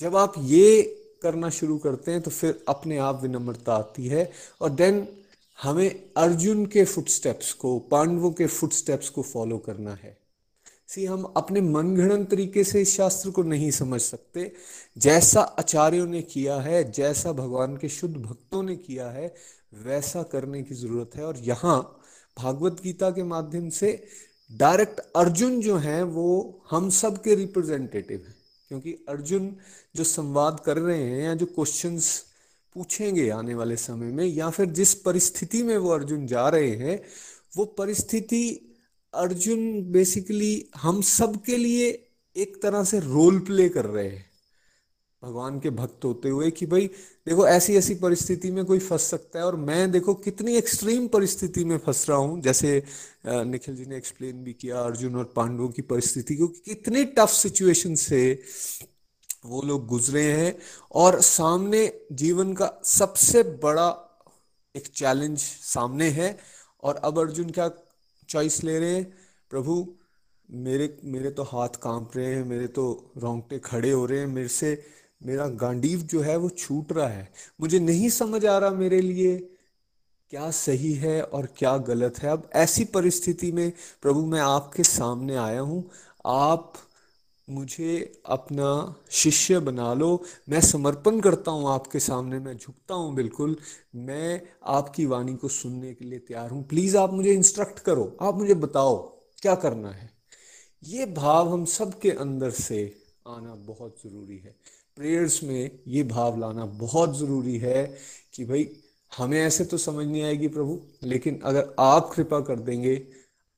जब आप ये करना शुरू करते हैं तो फिर अपने आप विनम्रता आती है और देन हमें अर्जुन के फुटस्टेप्स को, पांडवों के फुटस्टेप्स को फॉलो करना है। सी हम अपने मनगणन तरीके से इस शास्त्र को नहीं समझ सकते। जैसा आचार्यों ने किया है, जैसा भगवान के शुद्ध भक्तों ने किया है वैसा करने की ज़रूरत है। और यहाँ भागवत गीता के माध्यम से डायरेक्ट अर्जुन जो है, वो हम सब के रिप्रेजेंटेटिव हैं। क्योंकि अर्जुन जो संवाद कर रहे हैं या जो क्वेश्चंस पूछेंगे आने वाले समय में, या फिर जिस परिस्थिति में वो अर्जुन जा रहे हैं, वो परिस्थिति अर्जुन बेसिकली हम सब के लिए एक तरह से रोल प्ले कर रहे हैं। भगवान के भक्त होते हुए कि भाई, देखो ऐसी ऐसी परिस्थिति में कोई फंस सकता है और मैं देखो कितनी एक्सट्रीम परिस्थिति में फंस रहा हूँ। जैसे निखिल जी ने एक्सप्लेन भी किया अर्जुन और पांडवों की परिस्थिति को कितनी टफ सिचुएशन से वो लोग गुजरे हैं और सामने जीवन का सबसे बड़ा एक चैलेंज सामने है और अब अर्जुन क्या चॉइस ले रहे हैं? प्रभु, मेरे मेरे तो हाथ काँप रहे हैं, मेरे तो रोंगटे खड़े हो रहे हैं, मेरे से मेरा गांडीव जो है वो छूट रहा है। मुझे नहीं समझ आ रहा मेरे लिए क्या सही है और क्या गलत है। अब ऐसी परिस्थिति में प्रभु मैं आपके सामने आया हूँ। आप मुझे अपना शिष्य बना लो। मैं समर्पण करता हूँ आपके सामने, मैं झुकता हूँ बिल्कुल। मैं आपकी वाणी को सुनने के लिए तैयार हूँ। प्लीज़ आप मुझे इंस्ट्रक्ट करो। आप मुझे बताओ क्या करना है। ये भाव हम सब के अंदर से आना बहुत ज़रूरी है। प्रेयर्स में ये भाव लाना बहुत ज़रूरी है कि भाई, हमें ऐसे तो समझ नहीं आएगी प्रभु, लेकिन अगर आप कृपा कर देंगे,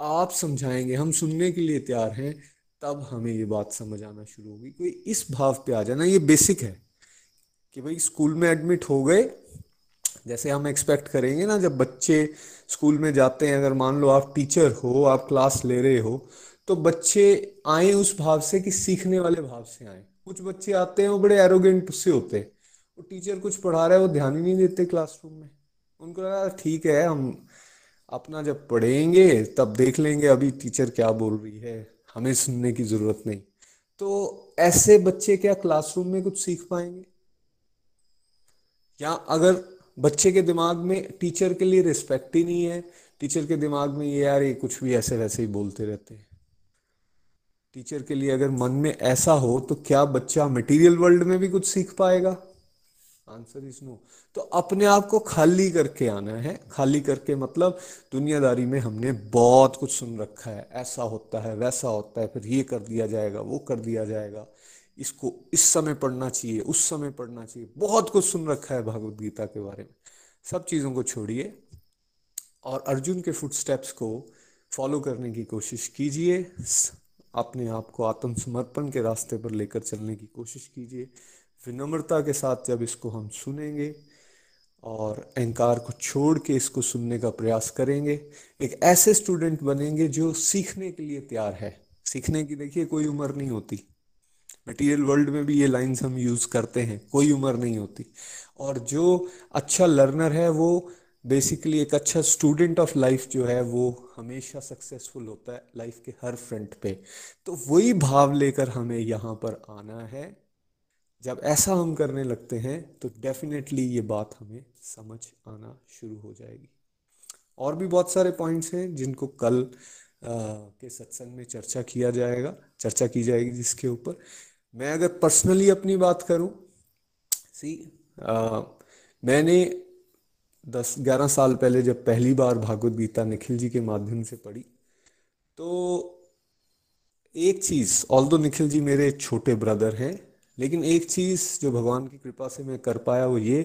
आप समझाएँगे, हम सुनने के लिए तैयार हैं, तब हमें ये बात समझ आना शुरू होगी। कोई इस भाव पे आ जाना ये बेसिक है कि भाई, स्कूल में एडमिट हो गए, जैसे हम एक्सपेक्ट करेंगे ना, जब बच्चे स्कूल में जाते हैं, अगर मान लो आप टीचर हो, आप क्लास ले रहे हो तो बच्चे आए उस भाव से कि सीखने वाले भाव से आए। कुछ बच्चे आते हैं, वो बड़े एरोगेंट से होते हैं। वो टीचर कुछ पढ़ा रहा है, वो ध्यान ही नहीं देते क्लासरूम में। उनको लगा, ठीक है, हम अपना जब पढ़ेंगे, तब देख लेंगे अभी टीचर क्या बोल रही है। हमें सुनने की ज़रूरत नहीं। तो ऐसे बच्चे क्या क्लासरूम में कुछ सीख पाएँगे? या अगर बच्चे के दिमाग में टीचर के लिए रिस्पेक्ट ही नहीं है टीचर के दिमाग में ये, यार, ये कुछ भी ऐसे वैसे ही बोलते रहते हैं। टीचर के लिए अगर मन में ऐसा हो तो क्या बच्चा मटेरियल वर्ल्ड में भी कुछ सीख पाएगा? आंसर इज़ नो तो अपने आप को खाली करके आना है। खाली करके मतलब दुनियादारी में हमने बहुत कुछ सुन रखा है। ऐसा होता है, वैसा होता है, फिर ये कर दिया जाएगा, वो कर दिया जाएगा। इसको इस समय पढ़ना चाहिए, उस समय पढ़ना चाहिए। बहुत कुछ सुन रखा है भगवत गीता के बारे में। सब चीज़ों को छोड़िए और अर्जुन के फुट स्टेप्स को फॉलो करने की कोशिश कीजिए। अपने आप को आत्मसमर्पण के रास्ते पर लेकर चलने की कोशिश कीजिए। विनम्रता के साथ जब इसको हम सुनेंगे और अहंकार को छोड़ के इसको सुनने का प्रयास करेंगे, एक ऐसे स्टूडेंट बनेंगे जो सीखने के लिए तैयार है। सीखने की देखिए, कोई उम्र नहीं होती। मटेरियल वर्ल्ड में भी ये लाइंस हम यूज़ करते हैं, कोई उम्र नहीं होती। और जो अच्छा लर्नर है, वो बेसिकली एक अच्छा स्टूडेंट ऑफ़ लाइफ जो है वो हमेशा सक्सेसफुल होता है लाइफ के हर फ्रंट पे। तो वही भाव लेकर हमें यहाँ पर आना है। जब ऐसा हम करने लगते हैं तो डेफिनेटली ये बात हमें समझ आना शुरू हो जाएगी। और भी बहुत सारे पॉइंट्स हैं जिनको कल आ, के सत्संग में चर्चा किया जाएगा चर्चा की जाएगी जिसके ऊपर। मैं अगर पर्सनली अपनी बात करूँ सी आ, मैंने दस, ग्यारह साल पहले जब पहली बार भागवत गीता निखिल जी के माध्यम से पढ़ी तो एक चीज़ ऑल दो निखिल जी मेरे छोटे ब्रदर हैं, लेकिन एक चीज़ जो भगवान की कृपा से मैं कर पाया वो ये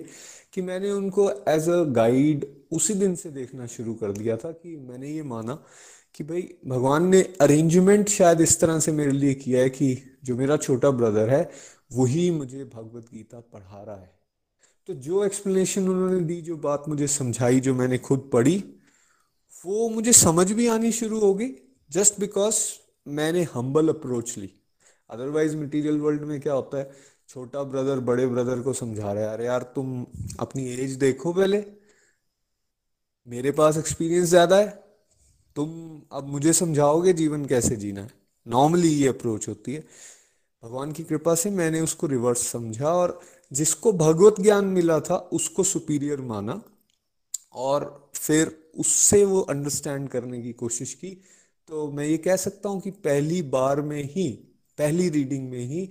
कि मैंने उनको एज अ गाइड उसी दिन से देखना शुरू कर दिया था कि मैंने ये माना कि भाई, भगवान ने अरेंजमेंट शायद इस तरह से मेरे लिए किया है कि जो मेरा छोटा ब्रदर है वही मुझे भगवत गीता पढ़ा रहा है। तो जो एक्सप्लेनेशन उन्होंने दी, जो बात मुझे समझाई, जो मैंने खुद पढ़ी, वो मुझे समझ भी आनी शुरू हो गई जस्ट बिकॉज़ मैंने हम्बल अप्रोच ली। अदरवाइज़ मटेरियल वर्ल्ड में क्या होता है, छोटा ब्रदर बड़े ब्रदर को समझा रहा है, अरे यार, तुम अपनी एज देखो पहले। मेरे पास एक्सपीरियंस ज़्यादा है। तुम अब मुझे समझाओगे जीवन कैसे जीना है? नॉर्मली ये अप्रोच होती है। भगवान की कृपा से मैंने उसको रिवर्स समझा और जिसको भगवत ज्ञान मिला था, उसको सुपीरियर माना और फिर उससे वो अंडरस्टैंड करने की कोशिश की। तो मैं ये कह सकता हूँ कि पहली बार में ही, पहली रीडिंग में ही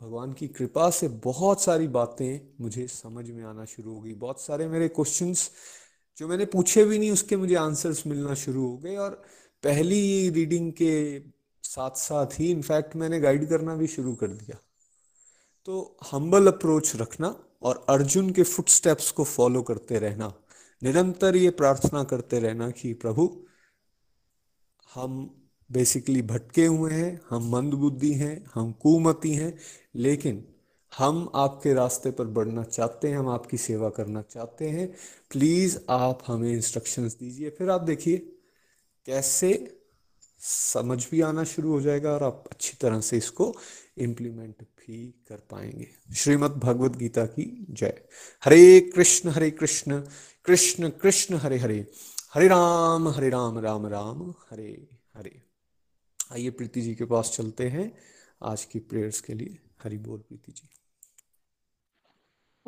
भगवान की कृपा से बहुत सारी बातें मुझे समझ में आना शुरू हो गई। बहुत सारे मेरे क्वेश्चंस जो मैंने पूछे भी नहीं, उसके मुझे आंसर्स मिलना शुरू हो गए और पहली रीडिंग के साथ साथ ही इनफैक्ट मैंने गाइड करना भी शुरू कर दिया। तो हम्बल अप्रोच रखना और अर्जुन के फुट स्टेप्स को फॉलो करते रहना। निरंतर ये प्रार्थना करते रहना कि प्रभु, हम बेसिकली भटके हुए हैं, हम मंद बुद्धि हैं, हम कुमती हैं, लेकिन हम आपके रास्ते पर बढ़ना चाहते हैं, हम आपकी सेवा करना चाहते हैं। प्लीज़ आप हमें इंस्ट्रक्शंस दीजिए। फिर आप देखिए, कैसे समझ भी आना शुरू हो जाएगा और आप अच्छी तरह से इसको इम्प्लीमेंट भी कर पाएँगे। श्रीमद् भगवद गीता की जय। हरे कृष्ण हरे कृष्ण कृष्ण कृष्ण, हरे हरे। हरे राम हरे राम राम राम, हरे हरे। आइए प्रीति जी के पास चलते हैं आज की प्रेयर्स के लिए। हरि बोल प्रीति जी।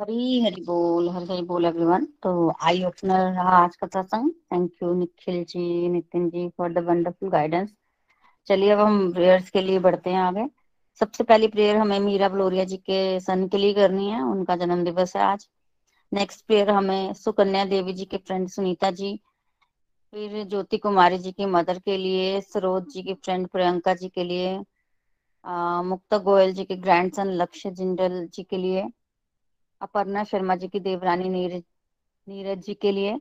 हरी हरी बोल, हरी हरी बोल एवरीवन तो आई ओपनर रहा आज का सत्संग thank you Nikhil ji, Nitin ji for the wonderful guidance चलिए अब हम प्रेयर्स के लिए बढ़ते हैं आगे। सबसे पहली प्रेयर हमें मीरा बलोरिया जी के सन के लिए करनी है, उनका जन्म दिवस है आज। नेक्स्ट प्रेयर हमें सुकन्या देवी जी के फ्रेंड सुनीता जी, फिर ज्योति कुमारी जी की मदर के लिए सरोज जी की फ्रेंड प्रियंका जी के लिए मुक्ता गोयल जी के ग्रैंडसन लक्ष्य जिंदल जी के लिए, अपर्णा शर्मा जी की देवरानी नीरज नीरज जी के लिए,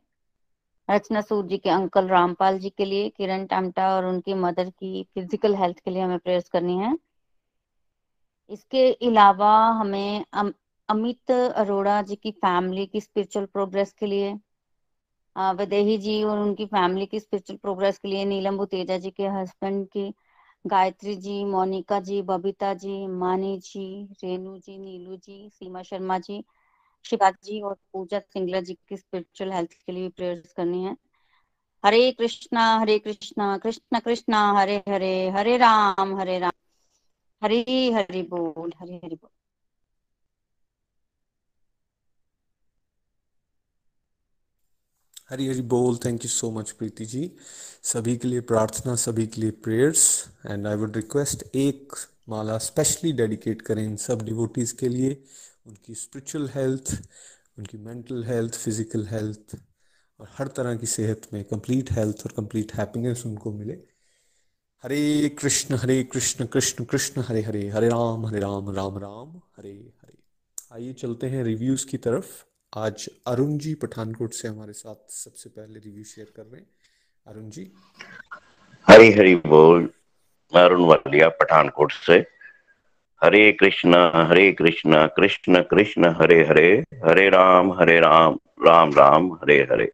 रचना सूद जी के अंकल रामपाल जी के लिए, किरण टामटा और उनकी मदर की फ़िज़िकल हेल्थ के लिए हमें प्रेयर्स करनी है। इसके अलावा हमें अम, अमित अरोड़ा जी की फैमिली की स्पिरिचुअल प्रोग्रेस के लिए वदेही जी और उनकी फैमिली की स्पिरिचुअल प्रोग्रेस के लिए नीलम बुतेजा जी के हस्बैंड की गायत्री जी मोनिका जी बबीता जी मानी जी रेनू जी नीलू जी सीमा शर्मा जी शिवा जी और पूजा सिंगला जी की स्पिरिचुअल हेल्थ के लिए प्रेयर्स करनी है। हरे कृष्णा हरे कृष्णा कृष्ण कृष्णा हरे हरे हरे राम हरे राम। हरे, हरि बोल, हरे, हरि बोल। हरी हरी बोल। Thank you so much Preeti ji. सभी के लिए प्रार्थना, सभी के लिए prayers and I would request एक माला स्पेशली डेडिकेट करें इन सब डिवोटीज के लिए। उनकी स्पिरिचुअल हेल्थ उनकी मेंटल हेल्थ फ़िज़िकल हेल्थ और हर तरह की सेहत में कंप्लीट हेल्थ और कंप्लीट हैप्पीनेस उनको मिले। हरे कृष्ण हरे कृष्ण कृष्ण कृष्ण, हरे हरे हरे राम हरे राम राम राम, हरे हरे। आइए चलते हैं रिव्यूज़ की तरफ़। आज अरुण जी पठानकोट से हमारे साथ सबसे पहले रिव्यू शेयर कर रहे हैं। अरुण जी। हरी हरी बोल अरुण वालिया पठानकोट से। हरे कृष्णा हरे कृष्णा, कृष्ण कृष्ण, हरे हरे हरे राम हरे राम राम राम, हरे हरे।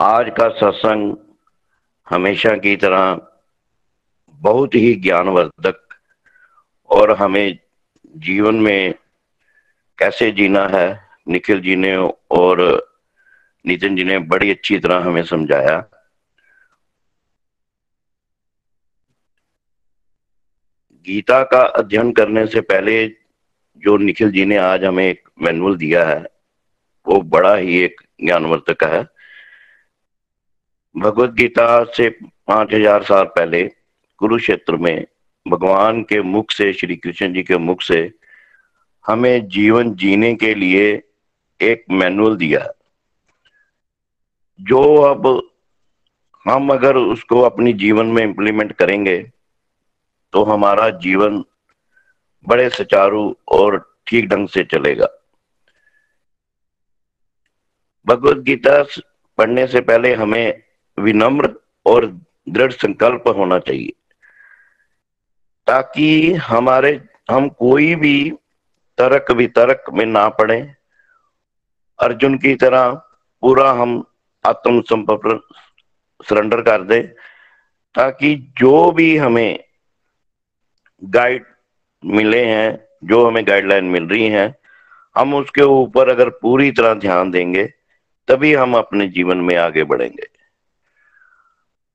आज का सत्संग हमेशा की तरह बहुत ही ज्ञानवर्धक और हमें जीवन में कैसे जीना है, निखिल जी ने और नितिन जी ने बड़ी अच्छी तरह हमें समझाया। गीता का अध्ययन करने से पहले जो निखिल जी ने आज हमें एक मैनुअल दिया है, वो बड़ा ही एक ज्ञानवर्धक है। भगवत गीता से पाँच हज़ार साल पहले कुरुक्षेत्र में भगवान के मुख से, श्री कृष्ण जी के मुख से हमें जीवन जीने के लिए एक मैनुअल दिया। जो अब हम अगर उसको अपनी जीवन में इंप्लीमेंट करेंगे तो हमारा जीवन बड़े सुचारू और ठीक ढंग से चलेगा। भगवत गीता पढ़ने से पहले हमें विनम्र और दृढ़ संकल्प होना चाहिए, ताकि हमारे, हम कोई भी तर्क वितर्क में ना पड़े। अर्जुन की तरह पूरा हम आत्म समर्पण सरेंडर कर दे, ताकि जो भी हमें गाइड मिले हैं, जो हमें गाइडलाइन मिल रही हैं, हम उसके ऊपर अगर पूरी तरह ध्यान देंगे, तभी हम अपने जीवन में आगे बढ़ेंगे।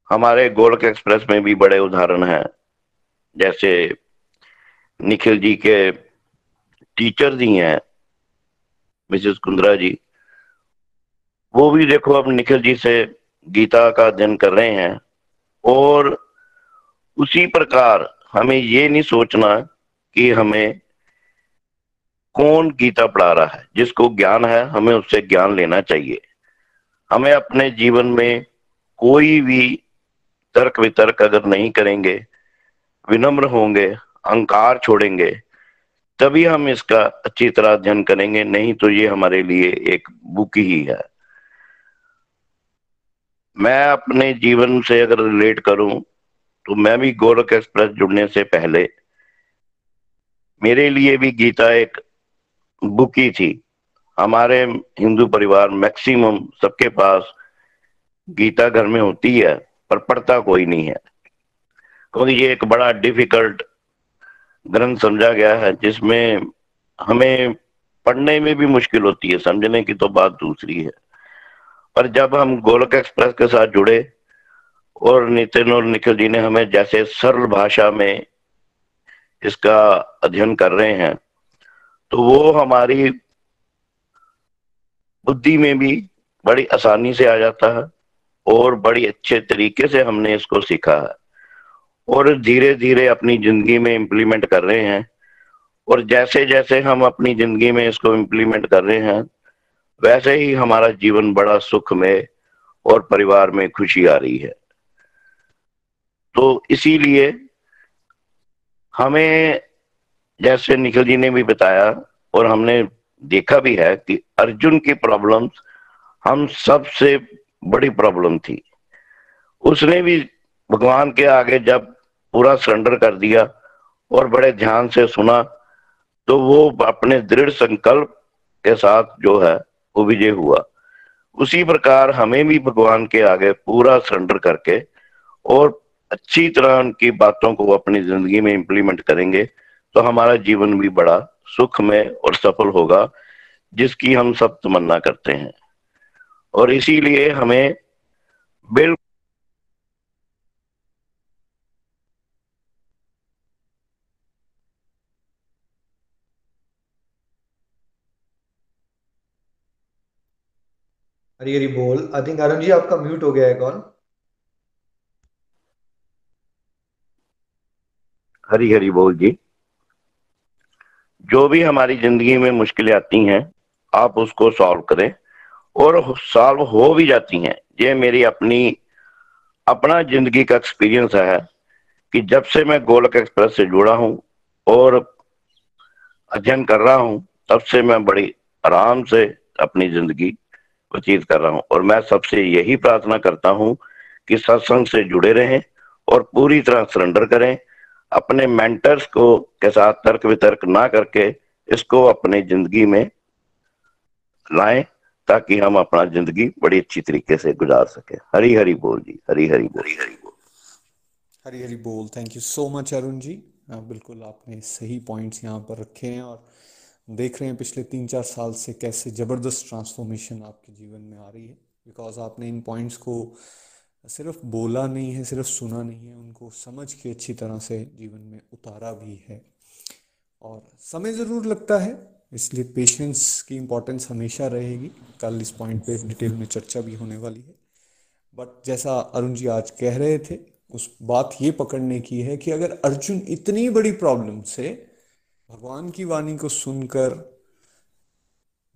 हमारे गोलक एक्सप्रेस में भी बड़े उदाहरण हैं। जैसे निखिल जी के टीचर जी हैं, मिसेस कुंद्रा जी। वो भी देखो, अब निखिल जी से गीता का अध्ययन कर रहे हैं और उसी प्रकार हमें ये नहीं सोचना कि हमें कौन गीता पढ़ा रहा है। जिसको ज्ञान है, हमें उससे ज्ञान लेना चाहिए। हमें अपने जीवन में कोई भी तर्क वितर्क अगर नहीं करेंगे, विनम्र होंगे, अहंकार छोड़ेंगे, तभी हम इसका अच्छी तरह अध्ययन करेंगे, नहीं तो ये हमारे लिए एक बुक ही है। मैं अपने जीवन से अगर रिलेट करूँ तो मैं भी गोरख एक्सप्रेस जुड़ने से पहले, मेरे लिए भी गीता एक बुक ही थी। हमारे हिंदू परिवार मैक्सिमम सबके पास गीता घर में होती है। पर पढ़ता कोई नहीं है। क्योंकि ये एक बड़ा डिफ़िकल्ट ग्रंथ समझा गया है, जिसमें हमें पढ़ने में भी मुश्किल होती है, समझने की तो बात दूसरी है। पर जब हम गोलक एक्सप्रेस के साथ जुड़े, और नितिन और निखिल जी ने हमें जैसे सरल भाषा में इसका अध्ययन कर रहे हैं तो वो हमारी बुद्धि में भी बड़ी आसानी से आ जाता है। और बड़ी अच्छे तरीके से हमने इसको सीखा और धीरे धीरे अपनी ज़िंदगी में इम्प्लीमेंट कर रहे हैं। और जैसे जैसे हम अपनी ज़िंदगी में इसको इम्प्लीमेंट कर रहे हैं, वैसे ही हमारा जीवन बड़ा सुख में और परिवार में खुशी आ रही है। तो इसीलिए हमें, जैसे निखिल जी ने भी बताया और हमने देखा भी है कि अर्जुन की प्रॉब्लम्स हम सबसे बड़ी प्रॉब्लम थी। उसने भी भगवान के आगे जब पूरा सरेंडर कर दिया और बड़े ध्यान से सुना तो वो अपने दृढ़ संकल्प के साथ जो है, वो विजय हुआ। उसी प्रकार हमें भी भगवान के आगे पूरा सरेंडर करके और अच्छी तरह उनकी बातों को अपनी ज़िंदगी में इंप्लीमेंट करेंगे तो हमारा जीवन भी बड़ा सुख में और सफल होगा, जिसकी हम सब तमन्ना करते हैं। और इसीलिए हमें बिल्कुल हरी हरी बोल। आई थिंक अरुण जी आपका म्यूट हो गया है कॉल हरी हरी बोल जी। जो भी हमारी ज़िंदगी में मुश्किलें आती हैं आप उसको सॉल्व करें। और सॉल्व हो भी जाती हैं। ये मेरी अपनी, अपना ज़िंदगी का एक्सपीरियंस है कि जब से मैं गोलक एक्सप्रेस से जुड़ा हूँ और अध्ययन कर रहा हूँ, तब से मैं बड़ी आराम से अपनी ज़िंदगी व्यतीत कर रहा हूँ। और मैं सबसे यही प्रार्थना करता हूँ कि सत्संग से जुड़े रहें और पूरी तरह सरेंडर करें। अपने मेंटर्स को के साथ तर्क वितर्क ना करके इसको अपनी ज़िंदगी में लाएँ। ताकि हम अपना ज़िंदगी बड़ी अच्छी तरीके से गुजार सके। हरी हरी बोल जी हरी हरी बोल। हरी हरी बोल। हरी हरी बोल। Thank you so much Arun ji. बिल्कुल आपने सही पॉइंट्स यहाँ पर रखे हैं और देख रहे हैं पिछले तीन चार साल से कैसे ज़बरदस्त ट्रांसफॉर्मेशन आपके जीवन में आ रही है। बिकॉज़ आपने इन पॉइंट्स को सिर्फ़ बोला नहीं है सिर्फ़ सुना नहीं है उनको समझ के अच्छी तरह से जीवन में उतारा भी है। और समय ज़रूर लगता है। इसलिए पेशेंस की इम्पोर्टेंस हमेशा रहेगी। कल इस पॉइंट पे डिटेल में चर्चा भी होने वाली है। बट जैसा अरुण जी आज कह रहे थे, उस बात ये पकड़ने की है कि अगर अर्जुन इतनी बड़ी प्रॉब्लम से भगवान की वाणी को सुनकर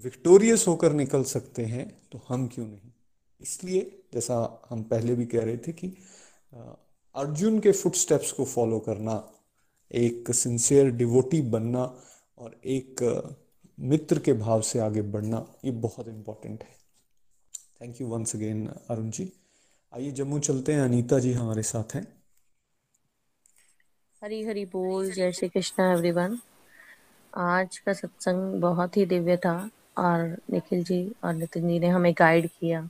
विक्टोरियस होकर निकल सकते हैं तो हम क्यों नहीं? इसलिए जैसा हम पहले भी कह रहे थे कि अर्जुन के फुटस्टेप्स को फॉलो करना, एक सिंसियर डिवोटी बनना और एक मित्र के भाव से आगे बढ़ना ये बहुत इंपॉर्टेंट है। Thank you once again Arun ji आइए जम्मू चलते हैं। अनीता जी हमारे साथ हैं। हरी हरी बोल। जय श्री कृष्णा एवरीवन आज का सत्संग बहुत ही दिव्य था और निखिल जी और नितिन जी ने हमें गाइड किया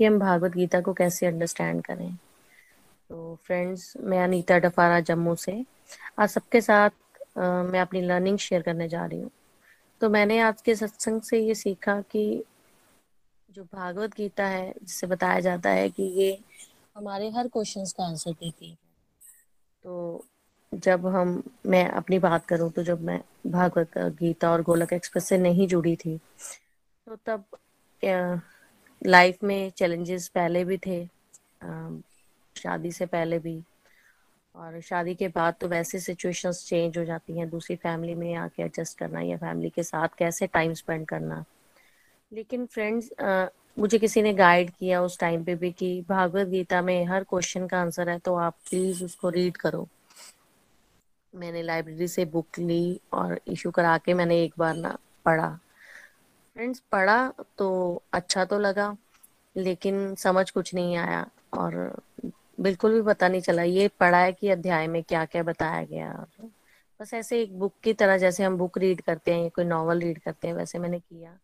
कि हम भागवत गीता को कैसे अंडरस्टैंड करें। तो फ्रेंड्स मैं अनीता डफारा जम्मू से। आज सबके साथ आ, मैं अपनी लर्निंग शेयर करने जा रही हूँ। तो मैंने आज के सत्संग से ये सीखा कि जो भागवत गीता है, जिसे बताया जाता है कि ये हमारे हर क्वेश्चंस का आंसर देती है। तो जब हम, मैं अपनी बात करूँ तो जब मैं भागवत गीता और गोलक एक्सप्रेस से नहीं जुड़ी थी तो तब लाइफ में चैलेंजेस पहले भी थे शादी से पहले भी। और शादी के बाद तो वैसे सिचुएशंस चेंज हो जाती हैं दूसरी फैमिली में आके एडजस्ट करना या फैमिली के साथ कैसे टाइम स्पेंड करना। लेकिन फ्रेंड्स मुझे किसी ने गाइड किया उस टाइम पे भी कि भागवत गीता में हर क्वेश्चन का आंसर है तो आप प्लीज़ उसको रीड करो। मैंने लाइब्रेरी से बुक ली और इशू करा के मैंने एक बार ना पढ़ा। फ्रेंड्स पढ़ा तो अच्छा तो लगा, लेकिन समझ कुछ नहीं आया और बिल्कुल भी पता नहीं चला, ये पढ़ा है कि अध्याय में क्या क्या बताया गया। बस ऐसे एक बुक की तरह जैसे हम बुक रीड करते हैं कोई नॉवल रीड करते हैं, वैसे मैंने किया।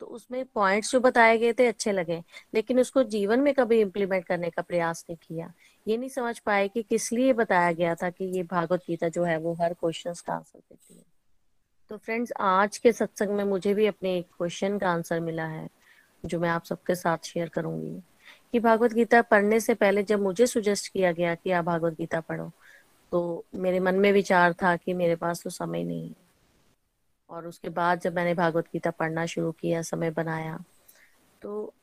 तो उसमें पॉइंट्स जो बताए गए थे, अच्छे लगे। लेकिन उसको जीवन में कभी इम्प्लीमेंट करने का प्रयास नहीं किया। ये नहीं समझ पाए कि किस लिए बताया गया था कि ये भागवत गीता जो है, वो हर क्वेश्चन का आंसर देती है। तो फ्रेंड्स आज के सत्संग में मुझे भी अपने एक क्वेश्चन का आंसर मिला है, जो मैं आप सबके साथ शेयर करूँगी। कि भागवत गीता पढ़ने से पहले जब मुझे सुजेस्ट किया गया कि आप भागवत गीता पढ़ो तो मेरे मन में विचार था कि मेरे पास तो समय नहीं है। और उसके बाद जब मैंने भागवत गीता पढ़ना शुरू किया, समय बनाया तो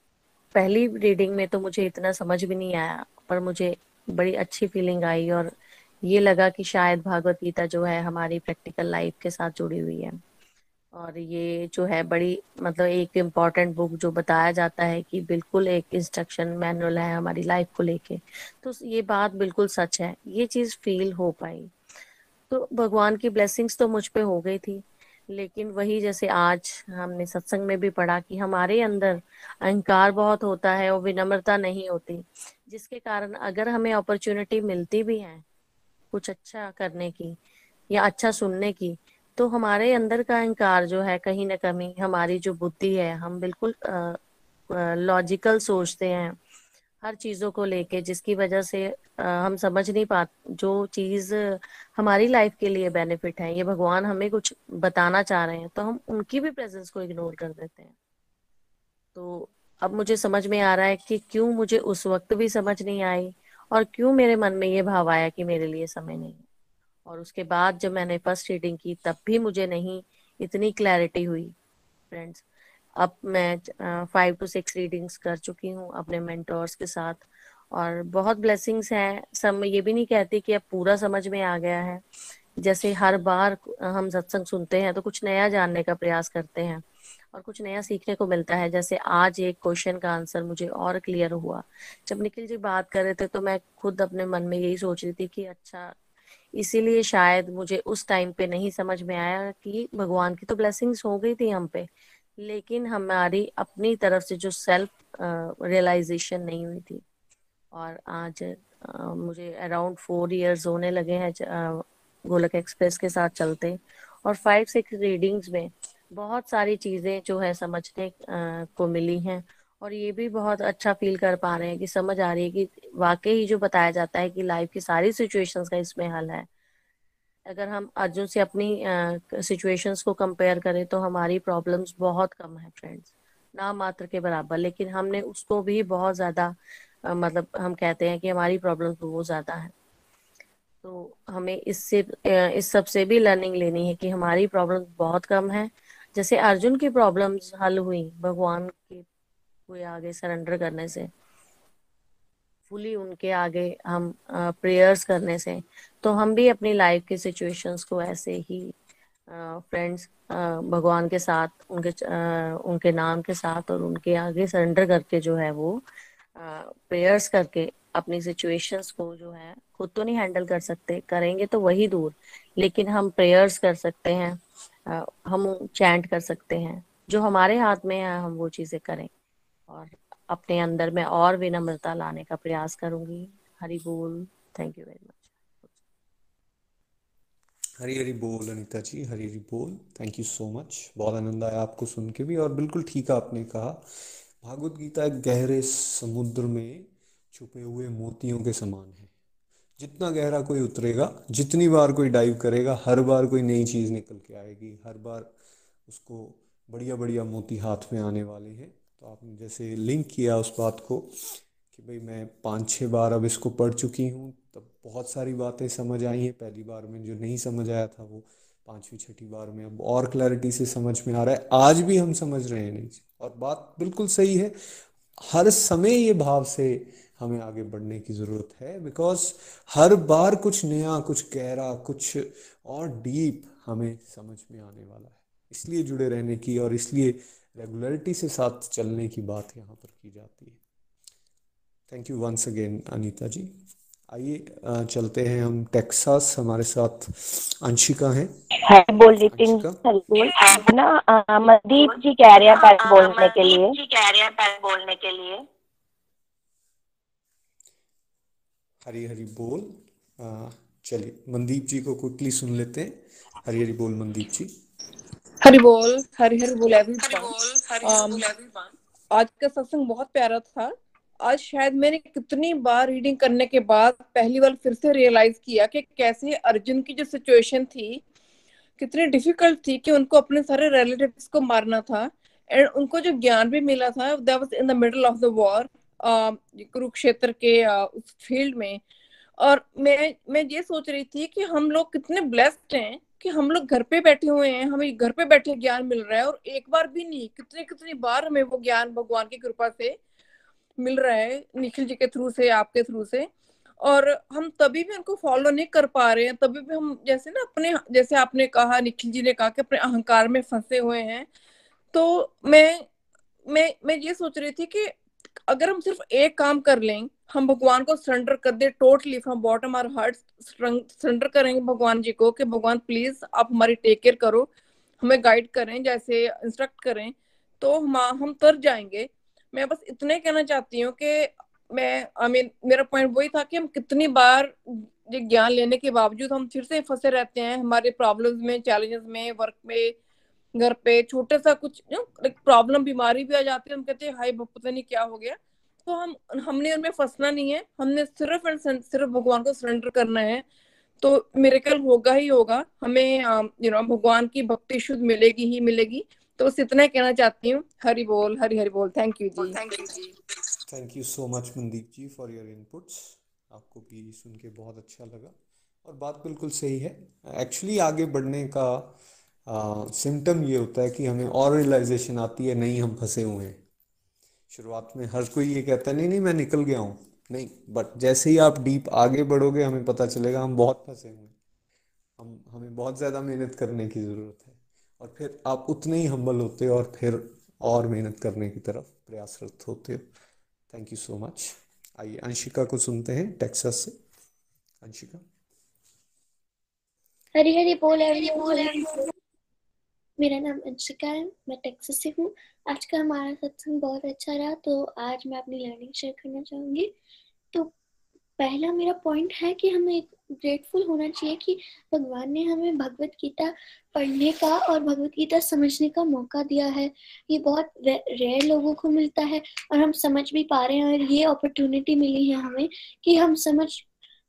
पहली रीडिंग में तो मुझे इतना समझ भी नहीं आया, पर मुझे बड़ी अच्छी फीलिंग आई और ये लगा कि शायद भागवत गीता जो है हमारी प्रैक्टिकल लाइफ के साथ जुड़ी हुई है। और ये जो है बड़ी मतलब एक इंपॉर्टेंट बुक जो बताया जाता है कि बिल्कुल एक इंस्ट्रक्शन मैनुअल है हमारी लाइफ को लेके। तो ये बात बिल्कुल सच है, ये चीज़ फील हो पाई। तो भगवान की ब्लेसिंग्स तो मुझ पे हो गई थी, लेकिन वही जैसे आज हमने सत्संग में भी पढ़ा कि हमारे अंदर अहंकार बहुत होता है और विनम्रता नहीं होती, जिसके कारण अगर हमें अपॉर्चुनिटी मिलती भी है कुछ अच्छा करने की या अच्छा सुनने की तो हमारे अंदर का अहंकार जो है कहीं ना कहीं हमारी जो बुद्धि है हम बिल्कुल लॉजिकल सोचते हैं हर चीज़ों को लेके जिसकी वजह से आ, हम समझ नहीं पाते जो चीज़ हमारी लाइफ के लिए बेनिफिट है ये भगवान हमें कुछ बताना चाह रहे हैं तो हम उनकी भी प्रेजेंस को इग्नोर कर देते हैं। तो अब मुझे समझ में आ रहा है कि क्यों मुझे उस वक्त भी समझ नहीं आई और क्यों मेरे मन में ये भाव आया कि मेरे लिए समय नहीं और उसके बाद जब मैंने फ़र्स्ट रीडिंग की, तब भी मुझे नहीं इतनी क्लैरिटी हुई फ्रेंड्स अब मैं फाइव टू सिक्स रीडिंग्स कर चुकी हूँ अपने मेंटोर्स के साथ और बहुत ब्लेसिंग्स हैं। सब ये भी नहीं कहती कि अब पूरा समझ में आ गया है। जैसे हर बार हम सत्संग सुनते हैं तो कुछ नया जानने का प्रयास करते हैं और कुछ नया सीखने को मिलता है। जैसे आज एक क्वेश्चन का आंसर मुझे और क्लियर हुआ। जब निखिल जी बात कर रहे थे तो मैं खुद अपने मन में यही सोच रही थी कि अच्छा इसीलिए शायद मुझे उस टाइम पे नहीं समझ में आया कि भगवान की तो ब्लेसिंग्स हो गई थी हम पे लेकिन हमारी अपनी तरफ़ से जो सेल्फ रियलाइजेशन नहीं हुई थी। और आज आ, मुझे अराउंड फोर इयर्स होने लगे हैं गोलक एक्सप्रेस के साथ चलते। और फाइव सिक्स रीडिंग्स में बहुत सारी चीज़ें जो है समझने आ, को मिली हैं। और ये भी बहुत अच्छा फील कर पा रहे हैं कि समझ आ रही है कि वाकई जो बताया जाता है कि लाइफ की सारी सिचुएशंस का इसमें हल है। अगर हम अर्जुन से अपनी सिचुएशंस uh, को कंपेयर करें तो हमारी प्रॉब्लम्स बहुत कम है फ्रेंड्स ना मात्र के बराबर लेकिन हमने उसको भी बहुत ज़्यादा uh, मतलब हम कहते हैं कि हमारी प्रॉब्लम्स बहुत ज़्यादा है। तो हमें इससे इस सबसे भी लर्निंग लेनी है कि हमारी प्रॉब्लम बहुत कम है। जैसे अर्जुन की प्रॉब्लम्स हल हुई भगवान के कोई आगे सरेंडर करने से फुली उनके आगे हम प्रेयर्स करने से तो हम भी अपनी लाइफ की सिचुएशंस को ऐसे ही फ्रेंड्स भगवान के साथ, उनके उनके नाम के साथ और उनके आगे सरेंडर करके जो है वो प्रेयर्स करके अपनी सिचुएशंस को जो है, खुद तो नहीं हैंडल कर सकते, करेंगे तो वही दूर, लेकिन हम प्रेयर्स कर सकते हैं हम चैंट कर सकते हैं, जो हमारे हाथ में है, हम वो चीज़ें करें। और अपने अंदर में और विनम्रता लाने का प्रयास करूँगी। हरी बोल। Thank you very much Hari Hari बोल अनिता जी, हरी हरी बोल। थैंक यू सो मच बहुत आनंद आया आपको सुन के भी और बिल्कुल ठीक आपने कहा। भागवत गीता एक गहरे समुद्र में छुपे हुए मोतियों के समान है। जितना गहरा कोई उतरेगा, जितनी बार कोई डाइव करेगा, हर बार कोई नई चीज़ निकल के आएगी। हर बार उसको बढ़िया बढ़िया मोती हाथ में आने वाले हैं। तो आपने जैसे लिंक किया उस बात को कि भाई मैं पाँच छः बार अब इसको पढ़ चुकी हूँ, तब बहुत सारी बातें समझ आई हैं। पहली बार में जो नहीं समझ आया था वो पाँचवीं, छठी बार में अब और क्लैरिटी से समझ में आ रहा है। आज भी हम समझ रहे हैं नहीं और बात बिल्कुल सही है, हर समय ये भाव से हमें आगे बढ़ने की ज़रूरत है बिकॉज़ हर बार कुछ नया, कुछ गहरा, कुछ और डीप हमें समझ में आने वाला है। इसलिए जुड़े रहने की और इसलिए रेगुलरिटी से साथ चलने की बात यहाँ पर की जाती है। Thank you once again Anita ji. आइए चलते हैं हम टेक्सास हमारे साथ अंशिका हैं। है बोल नितिन बोल। ना मनदीप जी कह रहे हैं बोलने के लिए। जी कह रहे हैं बोलने के लिए। हरी हरी बोल। चलिए मनदीप जी को क्विकली सुन लेते हैं। हरी हरी बोल मनदीप जी। हरी बोल हरी हरी बोल एवरीवन आज का सत्संग बहुत प्यारा था। आज शायद मैंने कितनी बार रीडिंग करने के बाद पहली बार फिर से रियलाइज़ किया कि कैसे अर्जुन की जो सिचुएशन थी कितनी डिफ़िकल्ट थी कि उनको अपने सारे रिलेटिव्स को मारना था। एंड उनको जो ज्ञान भी मिला था that was in the middle of the war Kurukshetra के uh, उस फ़ील्ड में। और मैं मैं ये सोच रही थी कि हम लोग कितने ब्लेस्ड हैं कि हम लोग घर पे बैठे हुए हैं, हमें घर पे बैठे ज्ञान मिल रहा है और एक बार भी नहीं कितने कितनी बार हमें वो ज्ञान भगवान की कृपा से मिल रहा है, निखिल जी के थ्रू से, आपके थ्रू से। और हम तभी भी उनको फॉलो नहीं कर पा रहे हैं, तभी भी हम जैसे ना अपने, जैसे आपने कहा, निखिल जी ने कहा कि अपने अहंकार में फंसे हुए हैं। तो मैं मैं मैं ये सोच रही थी कि अगर हम सिर्फ़ एक काम कर लें हम भगवान को सरेंडर कर दे totally from bottom our heart surrender करेंगे भगवान जी को कि भगवान प्लीज़ आप हमारी टेक केयर करो, हमें गाइड करें, जैसे इंस्ट्रक्ट करें तो हम हम तर जाएँगे। मैं बस इतने कहना चाहती हूँ कि मैं आई मीन मेरा पॉइंट वही था कि हम कितनी बार ये ज्ञान लेने के बावजूद हम फिर से फंसे रहते हैं हमारे प्रॉब्लम्स में चैलेंजेस में वर्क में, घर पे, छोटे सा कुछ प्रॉब्लम बीमारी भी आ जाती है, हम कहते हैं हाई पता नहीं क्या हो गया। तो हम हमने उनमें फंसना नहीं है। हमने सिर्फ़ एंड सिर्फ़ भगवान को सरेंडर करना है। तो मेरे कल होगा ही होगा। हमें यू नो भगवान की भक्ति शुद्ध मिलेगी ही मिलेगी। तो बस इतना कहना चाहती हूँ। हरि बोल हरि हरि बोल। Thank you ji. Thank you ji. Thank you so much Mandeep ji for your inputs आपको भी सुन के बहुत अच्छा लगा। और बात बिल्कुल सही है। एक्चुअली आगे बढ़ने का सिम्टम ये होता है कि हमें और रियलाइजेशन आती है नहीं हम फंसे हुए हैं। शुरुआत में हर कोई ये कहता नहीं नहीं, मैं निकल गया हूँ। नहीं बट जैसे ही आप डीप आगे बढ़ोगे, हमें पता चलेगा, हम बहुत फंसे हुए हम, हमें बहुत ज़्यादा मेहनत करने की ज़रूरत है। और फिर आप उतने ही हम्बल होते हो और फिर और मेहनत करने की तरफ़ प्रयासरत होते हो। थैंक यू सो मच आइए, अंशिका को सुनते हैं टेक्सास से। अंशिका। हरी हरी बोल हरी बोल मेरा नाम अंशिका है, मैं टेक्सास से हूँ। आज का हमारा सत्संग बहुत अच्छा रहा तो आज मैं अपनी लर्निंग शेयर करना चाहूँगी। तो पहला मेरा पॉइंट है कि हमें ग्रेटफुल होना चाहिए कि भगवान ने हमें भगवत गीता पढ़ने का और भगवत गीता समझने का मौका दिया है। ये बहुत रेयर लोगों को मिलता है और हम समझ भी पा रहे हैं और ये अपॉर्चुनिटी मिली है हमें कि हम समझ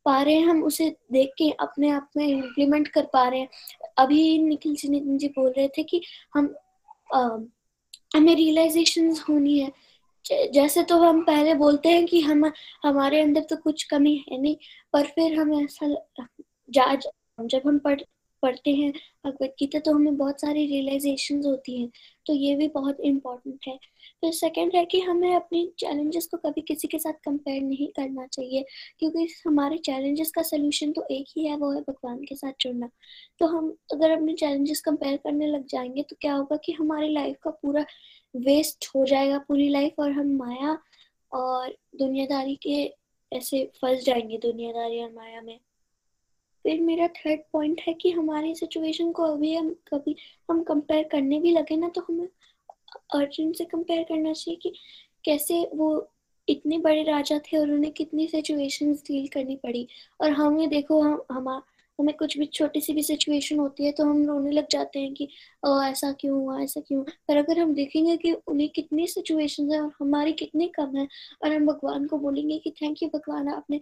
पा रहे हैं हम उसे देख के अपने आप में इम्प्लीमेंट कर पा रहे हैं। अभी निखिल जी नितिन जी बोल रहे थे कि हम आ, हमें रियलाइजेशन होनी है। जैसे तो हम पहले बोलते हैं कि हम हमारे अंदर तो कुछ कमी है नहीं पर फिर हम ऐसा जब हम पढ़ पढ़ते हैं भगवत गीता तो हमें बहुत सारी रियलाइजेशन होती हैं तो ये भी बहुत इम्पोर्टेंट है। फिर सेकंड है कि हमें अपनी चैलेंजेस को कभी किसी के साथ कंपेयर नहीं करना चाहिए, क्योंकि हमारे चैलेंजेस का सोल्यूशन तो एक ही है, वो है भगवान के साथ जुड़ना। तो हम अगर अपने चैलेंजेस कंपेयर करने लग जाएँगे तो क्या होगा कि हमारी लाइफ का पूरा वेस्ट हो जाएगा, पूरी लाइफ और हम माया और दुनियादारी के ऐसे फंस जाएँगे, दुनियादारी और माया में। फिर मेरा थर्ड पॉइंट है कि हमारी सिचुएशन को अभी हम कभी हम कंपेयर करने भी लगे ना तो हमें अर्जुन से कंपेयर करना चाहिए कि कैसे वो इतने बड़े राजा थे और उन्हें कितनी सिचुएशंस डील करनी पड़ी। और हमें देखो, हम हम, हमें कुछ भी छोटी सी भी सिचुएशन होती है तो हम रोने लग जाते हैं कि, ओ, ऐसा क्यों हुआ, ऐसा क्यों? पर अगर हम देखेंगे कि उन्हें कितनी सिचुएशन है और हमारी कितनी कम है, और हम भगवान को बोलेंगे कि थैंक यू भगवान, आपने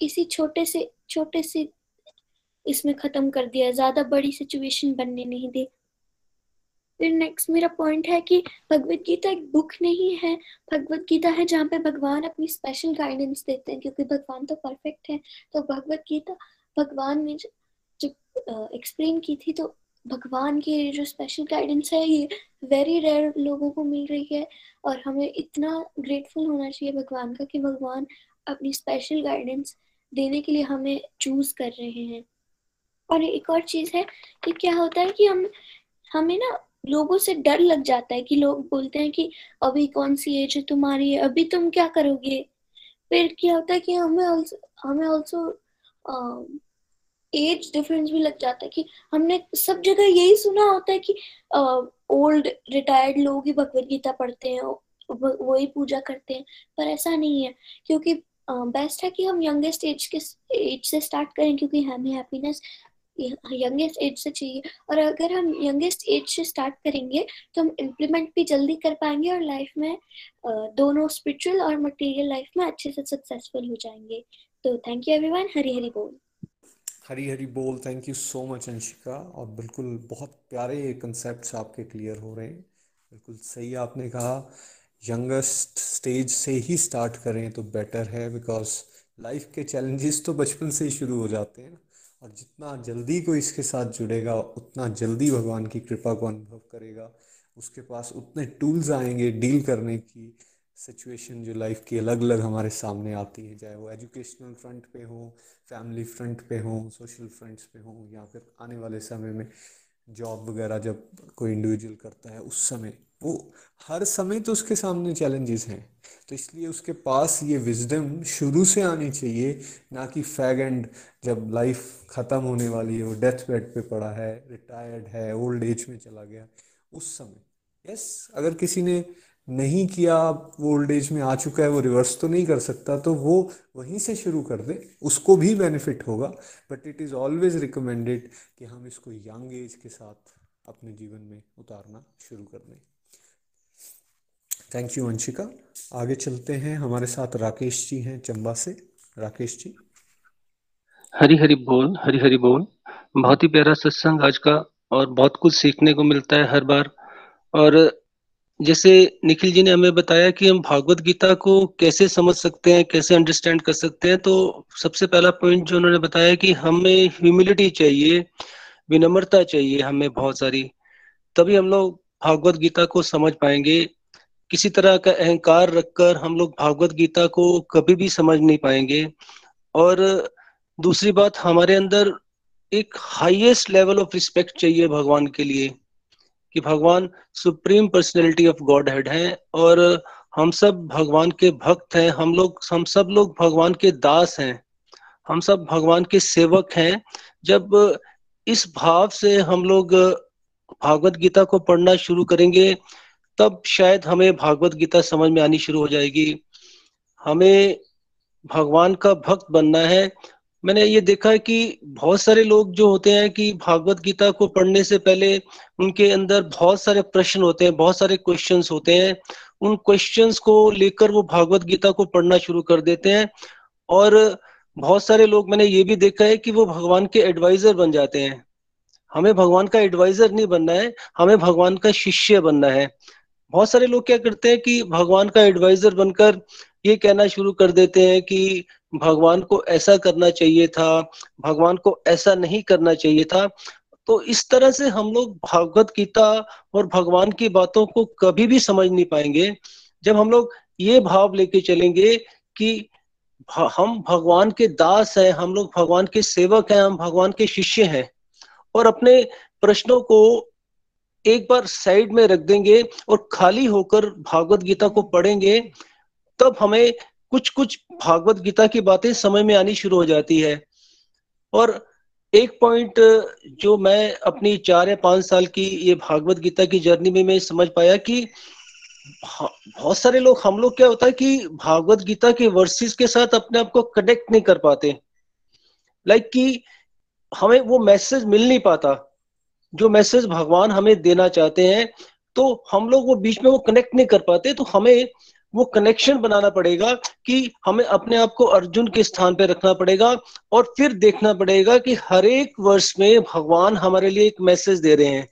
इसी छोटे से छोटे से इसमें खत्म कर दिया, ज़्यादा बड़ी सिचुएशन बनने नहीं दी। फिर नेक्स्ट मेरा पॉइंट है कि भगवत गीता एक बुक नहीं है। भगवत गीता है जहाँ पे भगवान अपनी स्पेशल गाइडेंस देते हैं, क्योंकि भगवान तो परफेक्ट है। तो भगवत गीता, भगवान ने जब एक्सप्लेन की थी तो भगवान की जो स्पेशल गाइडेंस है, ये वेरी रेयर लोगों को मिल रही है। और हमें इतना ग्रेटफुल होना चाहिए भगवान का कि भगवान अपनी स्पेशल गाइडेंस देने के लिए हमें चूज़ कर रहे हैं। और एक और चीज़ है कि क्या होता है कि हम हमें ना लोगों से डर लग जाता है कि लोग बोलते हैं कि अभी कौन सी एज है तुम्हारी है अभी तुम क्या करोगे? फिर क्या होता है कि हमें also, हमें ऑल्सो एज डिफरेंस भी लग जाता है कि हमने सब जगह यही सुना होता है कि ओल्ड रिटायर्ड लोग ही भगवत गीता पढ़ते हैं वही पूजा करते हैं। पर ऐसा नहीं है क्योंकि बेस्ट है कि हम यंगेस्ट एज के एज से स्टार्ट करें क्योंकि हमें हैप्पीनेस यंगेस्ट एज से चाहिए। और अगर हम यंगेस्ट एज से स्टार्ट करेंगे तो हम इम्प्लीमेंट भी जल्दी कर पाएँगे और लाइफ में दोनों स्पिरिचुअल और मटेरियल लाइफ में अच्छे से सक्सेसफुल हो जाएँगे। तो thank you everyone Hari Hari बोल। हरी हरी बोल thank you so much Anshika. और बिल्कुल बहुत प्यारे कंसेप्ट आपके क्लियर हो रहे हैं। बिल्कुल सही आपने कहा यंगेस्ट स्टेज से ही स्टार्ट करें तो बेटर है बिकॉज़ लाइफ के चैलेंजेस तो बचपन से ही शुरू हो जाते हैं। और जितना जल्दी कोई इसके साथ जुड़ेगा, उतना जल्दी भगवान की कृपा को अनुभव करेगा। उसके पास उतने टूल्स आएँगे डील करने की, सिचुएशन जो लाइफ की अलग अलग हमारे सामने आती है, चाहे वो एजुकेशनल फ्रंट पे हो, फैमिली फ्रंट पे हो, सोशल फ्रंट्स पे हो, या फिर आने वाले समय में जॉब वगैरह जब कोई इंडिविजुअल करता है, उस समय वो हर समय तो उसके सामने चैलेंजेस हैं। तो इसलिए उसके पास ये विजडम शुरू से आनी चाहिए, ना कि फैग एंड जब लाइफ ख़त्म होने वाली है, वो डेथ बेड पे पड़ा है रिटायर्ड है ओल्ड एज में चला गया, उस समय। यस अगर किसी ने नहीं किया, वो ओल्ड एज में आ चुका है, वो रिवर्स तो नहीं कर सकता तो वो वहीं से शुरू कर दे, उसको भी बेनिफिट होगा। But it is always recommended कि हम इसको यंग एज के साथ अपने जीवन में उतारना शुरू कर दें। थैंक यू वंशिका आगे चलते हैं। हमारे साथ राकेश जी हैं चंबा से। राकेश जी। हरी हरी बोल, हरी हरी बोल। बहुत ही प्यारा सत्संग आज का और बहुत कुछ सीखने को मिलता है हर बार। और जैसे निखिल जी ने हमें बताया कि हम भागवत गीता को कैसे समझ सकते हैं, कैसे अंडरस्टैंड कर सकते हैं तो सबसे पहला पॉइंट जो उन्होंने बताया कि हमें ह्यूमिलिटी चाहिए, विनम्रता चाहिए हमें बहुत सारी। तभी हम लोग भागवत गीता को समझ पाएँगे। किसी तरह का अहंकार रखकर हम लोग भागवत गीता को कभी भी समझ नहीं पाएँगे। और दूसरी बात, हमारे अंदर एक हाईएस्ट लेवल ऑफ़ रिस्पेक्ट चाहिए भगवान के लिए, कि भगवान supreme personality of God head है और हम सब भगवान के भक्त हैं, हम लोग, हम सब लोग भगवान के दास हैं, हम सब भगवान के सेवक हैं। जब इस भाव से हम लोग भागवत गीता को पढ़ना शुरू करेंगे तब शायद हमें भागवत गीता समझ में आनी शुरू हो जाएगी। हमें भगवान का भक्त बनना है। मैंने ये देखा है कि बहुत सारे लोग जो होते हैं कि भागवत गीता को पढ़ने से पहले उनके अंदर बहुत सारे प्रश्न होते हैं, बहुत सारे क्वेश्चंस होते हैं। उन क्वेश्चंस को लेकर वो भागवत गीता को पढ़ना शुरू कर देते हैं। और बहुत सारे लोग, मैंने ये भी देखा है कि वो भगवान के एडवाइजर बन जाते हैं। हमें भगवान का एडवाइजर नहीं बनना है, हमें भगवान का शिष्य बनना है। बहुत सारे लोग क्या करते हैं कि भगवान का एडवाइजर बनकर ये कहना शुरू कर देते हैं कि भगवान को ऐसा करना चाहिए था, भगवान को ऐसा नहीं करना चाहिए था। तो इस तरह से हम लोग भागवत गीता और भगवान की बातों को कभी भी समझ नहीं पाएँगे। जब हम लोग ये भाव लेके चलेंगे कि हम भगवान के दास हैं, हम लोग भगवान के सेवक हैं, हम भगवान के शिष्य हैं और अपने प्रश्नों को एक बार साइड में रख देंगे और खाली होकर भागवत गीता को पढ़ेंगे, तब हमें कुछ कुछ भागवत गीता की बातें समझ में आनी शुरू हो जाती है। और एक पॉइंट जो मैं अपनी चार या पाँच साल की ये भागवत गीता की जर्नी में मैं समझ पाया कि बहुत सारे लोग, हम लोग क्या होता है कि भागवत गीता के वर्सेस के साथ अपने आप को कनेक्ट नहीं कर पाते। लाइक like कि हमें वो मैसेज मिल नहीं पाता। जो मैसेज भगवान हमें देना चाहते हैं तो हम लोग वो बीच में वो कनेक्ट नहीं कर पाते तो हमें वो कनेक्शन बनाना पड़ेगा कि हमें अपने आप को अर्जुन के स्थान पर रखना पड़ेगा और फिर देखना पड़ेगा कि हर एक वर्ष में भगवान हमारे लिए एक मैसेज दे रहे हैं।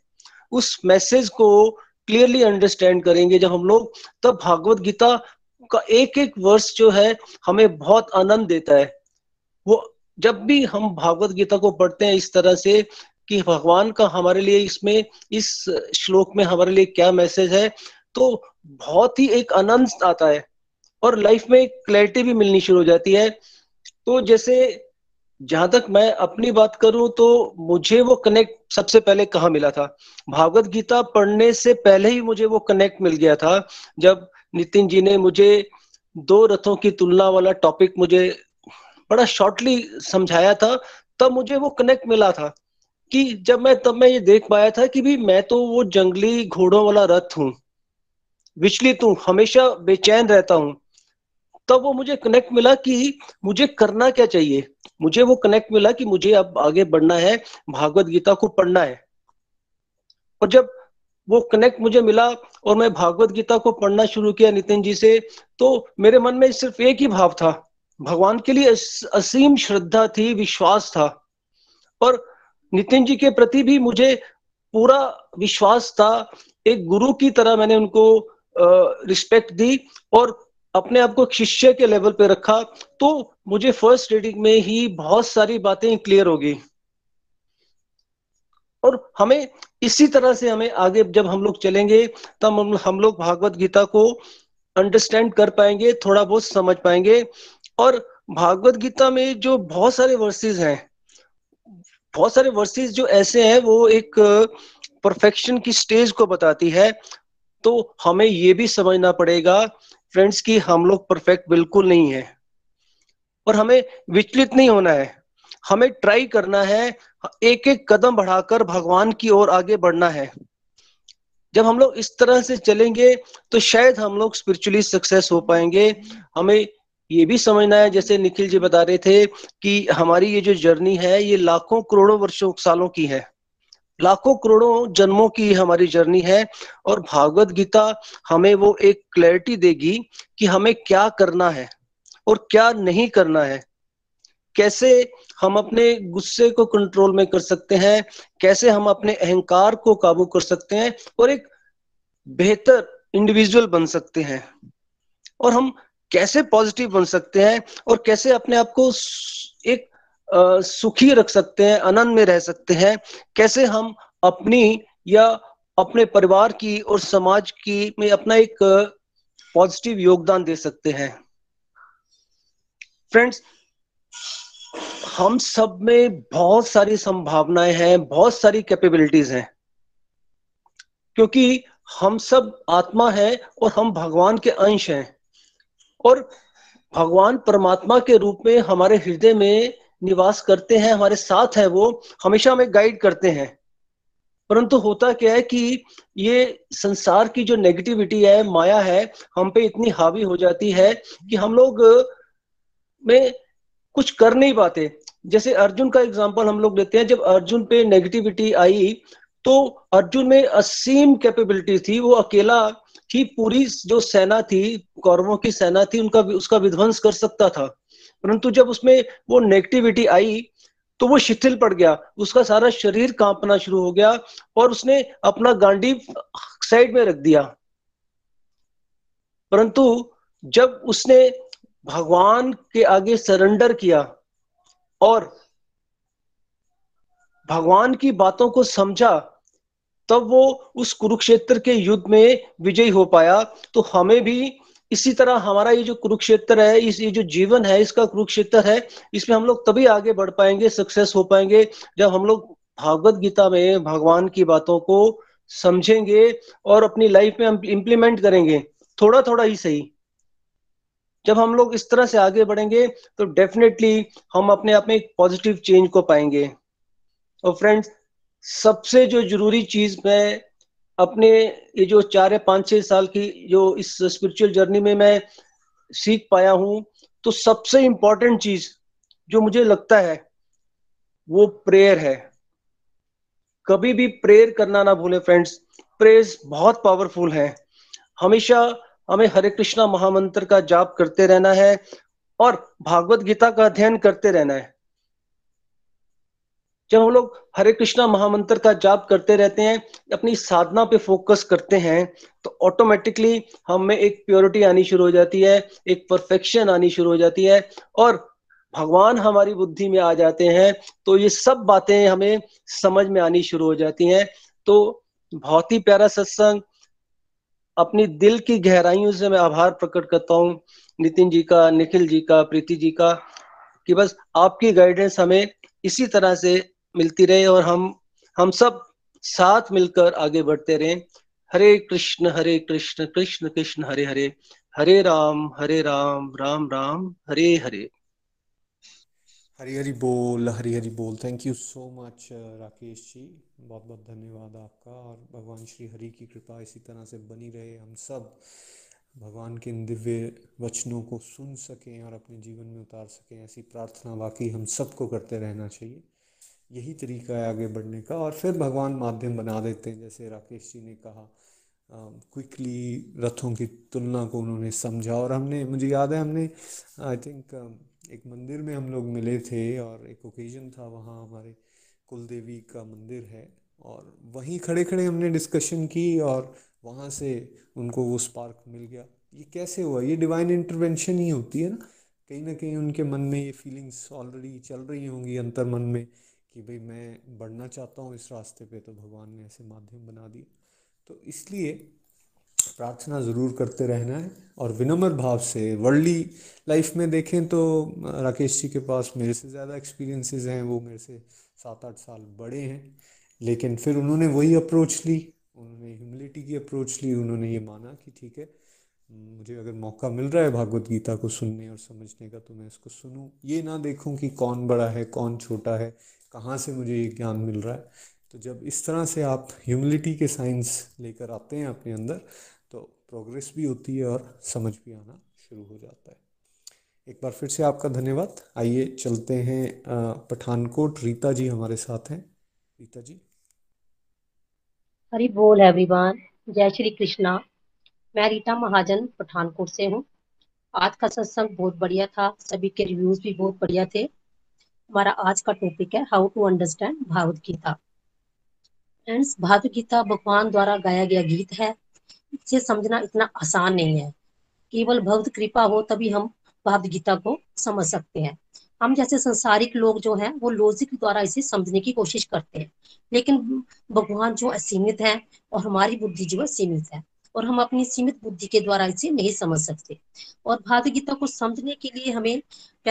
उस मैसेज को क्लियरली अंडरस्टैंड करेंगे जब हम लोग, तब भागवत गीता का एक एक वर्ष जो है हमें बहुत आनंद देता है। वो जब भी हम भागवत गीता को पढ़ते हैं इस तरह से कि भगवान का हमारे लिए इसमें, इस श्लोक में हमारे लिए क्या मैसेज है तो बहुत ही एक आनंद आता है और लाइफ में क्लैरिटी भी मिलनी शुरू हो जाती है। तो जैसे जहाँ तक मैं अपनी बात करूँ तो मुझे वो कनेक्ट सबसे पहले कहा मिला था? भागवत गीता पढ़ने से पहले ही मुझे वो कनेक्ट मिल गया था, जब नितिन जी ने मुझे दो रथों की तुलना वाला टॉपिक मुझे बड़ा शॉर्टली समझाया था, तब मुझे वो कनेक्ट मिला था। कि जब मैं, तब मैं ये देख पाया था कि भी मैं तो वो जंगली घोड़ों वाला रथ हूँ, विचलित हूँ, हमेशा बेचैन रहता हूँ। तब वो मुझे कनेक्ट मिला कि मुझे करना क्या चाहिए? मुझे वो कनेक्ट मिला कि मुझे अब आगे बढ़ना है, भागवत गीता को पढ़ना है। और जब वो कनेक्ट मुझे मिला और मैं भागवत गीता को पढ़ना शुरू किया नितिन जी से तो मेरे मन में सिर्फ़ एक ही भाव था। भगवान के लिए असीम श्रद्धा थी, विश्वास था। और नितिन जी के प्रति भी मुझे पूरा विश्वास था। एक गुरु की तरह मैंने उनको रिस्पेक्ट दी और अपने आप को शिष्य के लेवल पे रखा। तो मुझे फ़र्स्ट रीडिंग में ही बहुत सारी बातें क्लियर हो गई। और हमें इसी तरह से हमें आगे जब हम लोग चलेंगे तब हम, हम लोग भागवत गीता को अंडरस्टैंड कर पाएँगे थोड़ा बहुत समझ पाएँगे। और भागवत गीता में जो बहुत सारे वर्सेस हैं बहुत सारे वर्सेस जो ऐसे हैं, वो एक परफेक्शन की स्टेज को बताती है। तो हमें ये भी समझना पड़ेगा फ्रेंड्स की हम लोग परफेक्ट बिल्कुल नहीं है। और हमें विचलित नहीं होना है। हमें ट्राई करना है एक एक कदम बढ़ाकर भगवान की ओर आगे बढ़ना है। जब हम लोग इस तरह से चलेंगे तो शायद हम लोग स्पिरिचुअली सक्सेस हो पाएँगे। हमें ये भी समझना है, जैसे निखिल जी बता रहे थे कि हमारी ये जो जर्नी है, ये लाखों करोड़ों वर्षों, सालों की है। लाखों करोड़ों जन्मों की हमारी जर्नी है और भागवत गीता हमें वो एक क्लैरिटी देगी कि हमें क्या करना है और क्या नहीं करना है। कैसे हम अपने गुस्से को कंट्रोल में कर सकते हैं, कैसे हम अपने अहंकार को काबू कर सकते हैं और एक बेहतर इंडिविजुअल बन सकते हैं। और हम कैसे पॉजिटिव बन सकते हैं और कैसे अपने आप को एक सुखी रख सकते हैं, आनंद में रह सकते हैं, कैसे हम अपनी या अपने परिवार की और समाज की में अपना एक पॉजिटिव योगदान दे सकते हैं। फ्रेंड्स, हम सब में बहुत सारी संभावनाएँ हैं, बहुत सारी कैपेबिलिटीज हैं। क्योंकि हम सब आत्मा है और हम भगवान के अंश हैं। और भगवान परमात्मा के रूप में हमारे हृदय में निवास करते हैं, हमारे साथ है, वो हमेशा हमें गाइड करते हैं। परंतु होता क्या है कि ये संसार की जो नेगेटिविटी है, माया है, हम पे इतनी हावी हो जाती है कि हम लोग में कुछ कर नहीं पाते। जैसे अर्जुन का एग्ज़ाम्पल हम लोग लेते हैं, जब अर्जुन पे नेगेटिविटी आई तो अर्जुन में असीम कैपेबिलिटी थी, वो अकेला ही पूरी जो सेना थी, कौरवों की सेना थी, उनका उसका विध्वंस कर सकता था। परंतु जब उसमें वो नेगेटिविटी आई तो वो शिथिल पड़ गया। उसका सारा शरीर कांपना शुरू हो गया और उसने अपना गांडी साइड में रख दिया। परंतु जब उसने भगवान के आगे सरेंडर किया और भगवान की बातों को समझा तब वो उस कुरुक्षेत्र के युद्ध में विजयी हो पाया। तो हमें भी इसी तरह हमारा ये जो कुरुक्षेत्र है, इस, ये जो जीवन है, इसका कुरुक्षेत्र है, इसमें हम लोग तभी आगे बढ़ पाएँगे सक्सेस हो पाएँगे, जब हम लोग भागवत गीता में भगवान की बातों को समझेंगे और अपनी लाइफ में इम्प्लीमेंट करेंगे। थोड़ा थोड़ा ही सही। जब हम लोग इस तरह से आगे बढ़ेंगे तो डेफिनेटली हम अपने आप में एक पॉजिटिव चेंज को पाएँगे। और फ्रेंड्स सबसे जो ज़रूरी चीज़ मैं अपने ये जो चार या पाँच, छह साल की जो इस स्पिरिचुअल जर्नी में मैं सीख पाया हूँ तो सबसे इंपॉर्टेंट चीज़ जो मुझे लगता है, वो प्रेयर है। कभी भी प्रेयर करना ना भूले फ्रेंड्स प्रेयर्स बहुत पावरफुल है। हमेशा हमें हरे कृष्णा महामंत्र का जाप करते रहना है और भागवत गीता का अध्ययन करते रहना है। जब हम लोग हरे कृष्णा महामंत्र का जाप करते रहते हैं, अपनी साधना पे फोकस करते हैं तो ऑटोमेटिकली हम में एक प्योरिटी आनी शुरू हो जाती है, एक परफेक्शन आनी शुरू हो जाती है और भगवान हमारी बुद्धि में आ जाते हैं तो ये सब बातें हमें समझ में आनी शुरू हो जाती हैं। तो बहुत ही प्यारा सत्संग। अपनी दिल की गहराइयों से मैं आभार प्रकट करता हूँ, नितिन जी का, निखिल जी का, प्रीति जी का, कि बस आपकी गाइडेंस हमें इसी तरह से मिलती रहे और हम हम सब साथ मिलकर आगे बढ़ते रहें। हरे कृष्ण हरे कृष्ण कृष्ण कृष्ण, हरे हरे। हरे राम हरे राम राम राम, हरे हरे। हरी हरी बोल हरी हरी बोल thank you so much Rakesh ji. बहुत बहुत धन्यवाद आपका। और भगवान श्री हरि की कृपा इसी तरह से बनी रहे। हम सब भगवान के इन दिव्य वचनों को सुन सकें और अपने जीवन में उतार सकें। ऐसी प्रार्थना वाकई हम सबको करते रहना चाहिए। यही तरीका है आगे बढ़ने का। और फिर भगवान माध्यम बना देते हैं, जैसे राकेश जी ने कहा क्विकली रथों की तुलना को उन्होंने समझा। और हमने, मुझे याद है, हमने आई थिंक एक मंदिर में हम लोग मिले थे और एक ओकेजन था, वहाँ हमारे कुल देवी का मंदिर है। और वहीं खड़े खड़े हमने डिस्कशन की और वहाँ से उनको वो स्पार्क मिल गया। ये कैसे हुआ? ये डिवाइन इंटरवेंशन ही होती है ना। कहीं ना कहीं उनके मन में ये फीलिंग्स ऑलरेडी चल रही होंगी, अंतर मन में। कि भाई मैं बढ़ना चाहता हूँ इस रास्ते पे तो भगवान ने ऐसे माध्यम बना दिए। तो इसलिए प्रार्थना ज़रूर करते रहना है और विनम्र भाव से वर्ल्डली लाइफ में देखें तो राकेश जी के पास मेरे से ज़्यादा एक्सपीरियंसेस हैं, वो मेरे से सात आठ साल बड़े हैं। लेकिन फिर उन्होंने वही अप्रोच ली, उन्होंने ह्यूमिलिटी की अप्रोच ली, उन्होंने ये माना कि ठीक है, मुझे अगर मौका मिल रहा है भागवत गीता को सुनने और समझने का तो मैं इसको सुनूं। ये ना देखूँ कि कौन बड़ा है, कौन छोटा है कहाँ से मुझे ये ज्ञान मिल रहा है? तो जब इस तरह से आप ह्यूमिलिटी के साइंस लेकर आते हैं अपने अंदर तो प्रोग्रेस भी होती है और समझ भी आना शुरू हो जाता है। एक बार फिर से आपका धन्यवाद। आइए चलते हैं पठानकोट। रीता जी हमारे साथ हैं। रीता जी। हरी बोल एवरीवन जय श्री कृष्णा। मैं रीता महाजन, पठानकोट से हूँ। आज का सत्संग बहुत बढ़िया था। सभी के रिव्यूज़ भी बहुत बढ़िया थे। हमारा आज का टॉपिक है how to understand Bhagavad Gita friends Bhagavad Gita भगवान द्वारा गाया गया गीत है। इसे समझना इतना आसान नहीं है। केवल भक्त कृपा हो तभी हम भागवत गीता को समझ सकते हैं। हम जैसे संसारिक लोग जो हैं, वो लॉजिक द्वारा इसे समझने की कोशिश करते हैं। लेकिन भगवान जो असीमित है और हमारी बुद्धि जो है सीमित है और हम अपनी सीमित बुद्धि के द्वारा इसे नहीं समझ सकते। और भागवत गीता को समझने के लिए हमें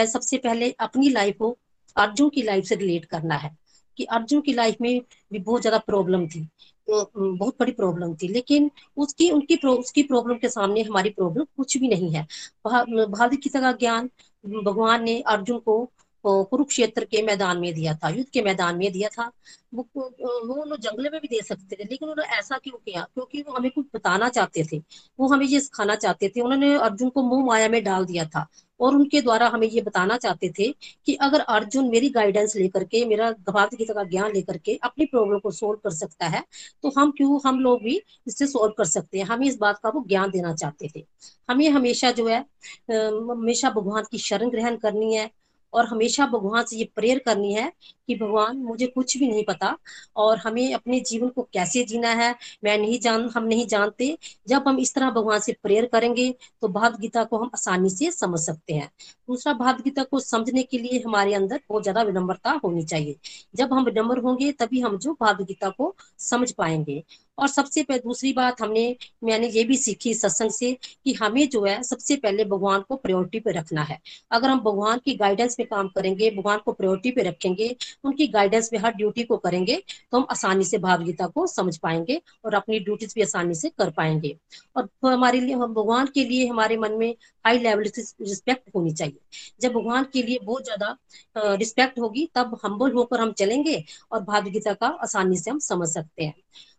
सबसे पहले अपनी लाइफ को अर्जुन की लाइफ से रिलेट करना है कि अर्जुन की लाइफ में भी बहुत ज़्यादा प्रॉब्लम थी तो बहुत बड़ी प्रॉब्लम थी लेकिन उसकी उनकी प्रो, उसकी प्रॉब्लम के सामने हमारी प्रॉब्लम कुछ भी नहीं है। भारत की तरह ज्ञान भगवान ने अर्जुन को कुरुक्षेत्र के मैदान में दिया था युद्ध के मैदान में दिया था। वो वो जंगल में भी दे सकते थे लेकिन उन्होंने ऐसा क्यों किया? क्योंकि वो हमें कुछ बताना चाहते थे वो हमें ये सिखाना चाहते थे। उन्होंने अर्जुन को मुँह माया में डाल दिया था और उनके द्वारा हमें ये बताना चाहते थे कि अगर अर्जुन मेरी गाइडेंस लेकर के, मेरा भगवत गीता का ज्ञान लेकर के अपनी प्रॉब्लम को सोल्व कर सकता है तो हम क्यों, हम लोग भी इससे सोल्व कर सकते हैं? हमें इस बात का वो ज्ञान देना चाहते थे। हमें हमेशा जो है हमेशा भगवान की शरण ग्रहण करनी है। और हमेशा भगवान से ये प्रेयर करनी है कि भगवान, मुझे कुछ भी नहीं पता और हमें अपने जीवन को कैसे जीना है, मैं नहीं जान, हम नहीं जानते। जब हम इस तरह भगवान से प्रेयर करेंगे तो भागवत गीता को हम आसानी से समझ सकते हैं। दूसरा भागवत गीता को समझने के लिए हमारे अंदर बहुत ज़्यादा विनम्रता होनी चाहिए। जब हम विनम्र होंगे, तभी हम जो भागवत गीता को समझ पाएँगे। और सबसे पहले दूसरी बात हमने, मैंने ये भी सीखी सत्संग से कि हमें जो है, सबसे पहले भगवान को प्रायोरिटी पे रखना है। अगर हम भगवान की गाइडेंस पे काम करेंगे, भगवान को प्रायोरिटी पे रखेंगे, उनकी गाइडेंस में हर ड्यूटी को करेंगे तो हम आसानी से भाव गीता को समझ पाएँगे और अपनी ड्यूटीज़ भी आसानी से कर पाएँगे। और हमारे लिए, हम भगवान के लिए हमारे मन में हाई लेवल से रिस्पेक्ट होनी चाहिए। जब भगवान के लिए बहुत ज़्यादा रिस्पेक्ट होगी, तब हम्बल होकर हम चलेंगे और भाव गीता का आसानी से हम समझ सकते हैं।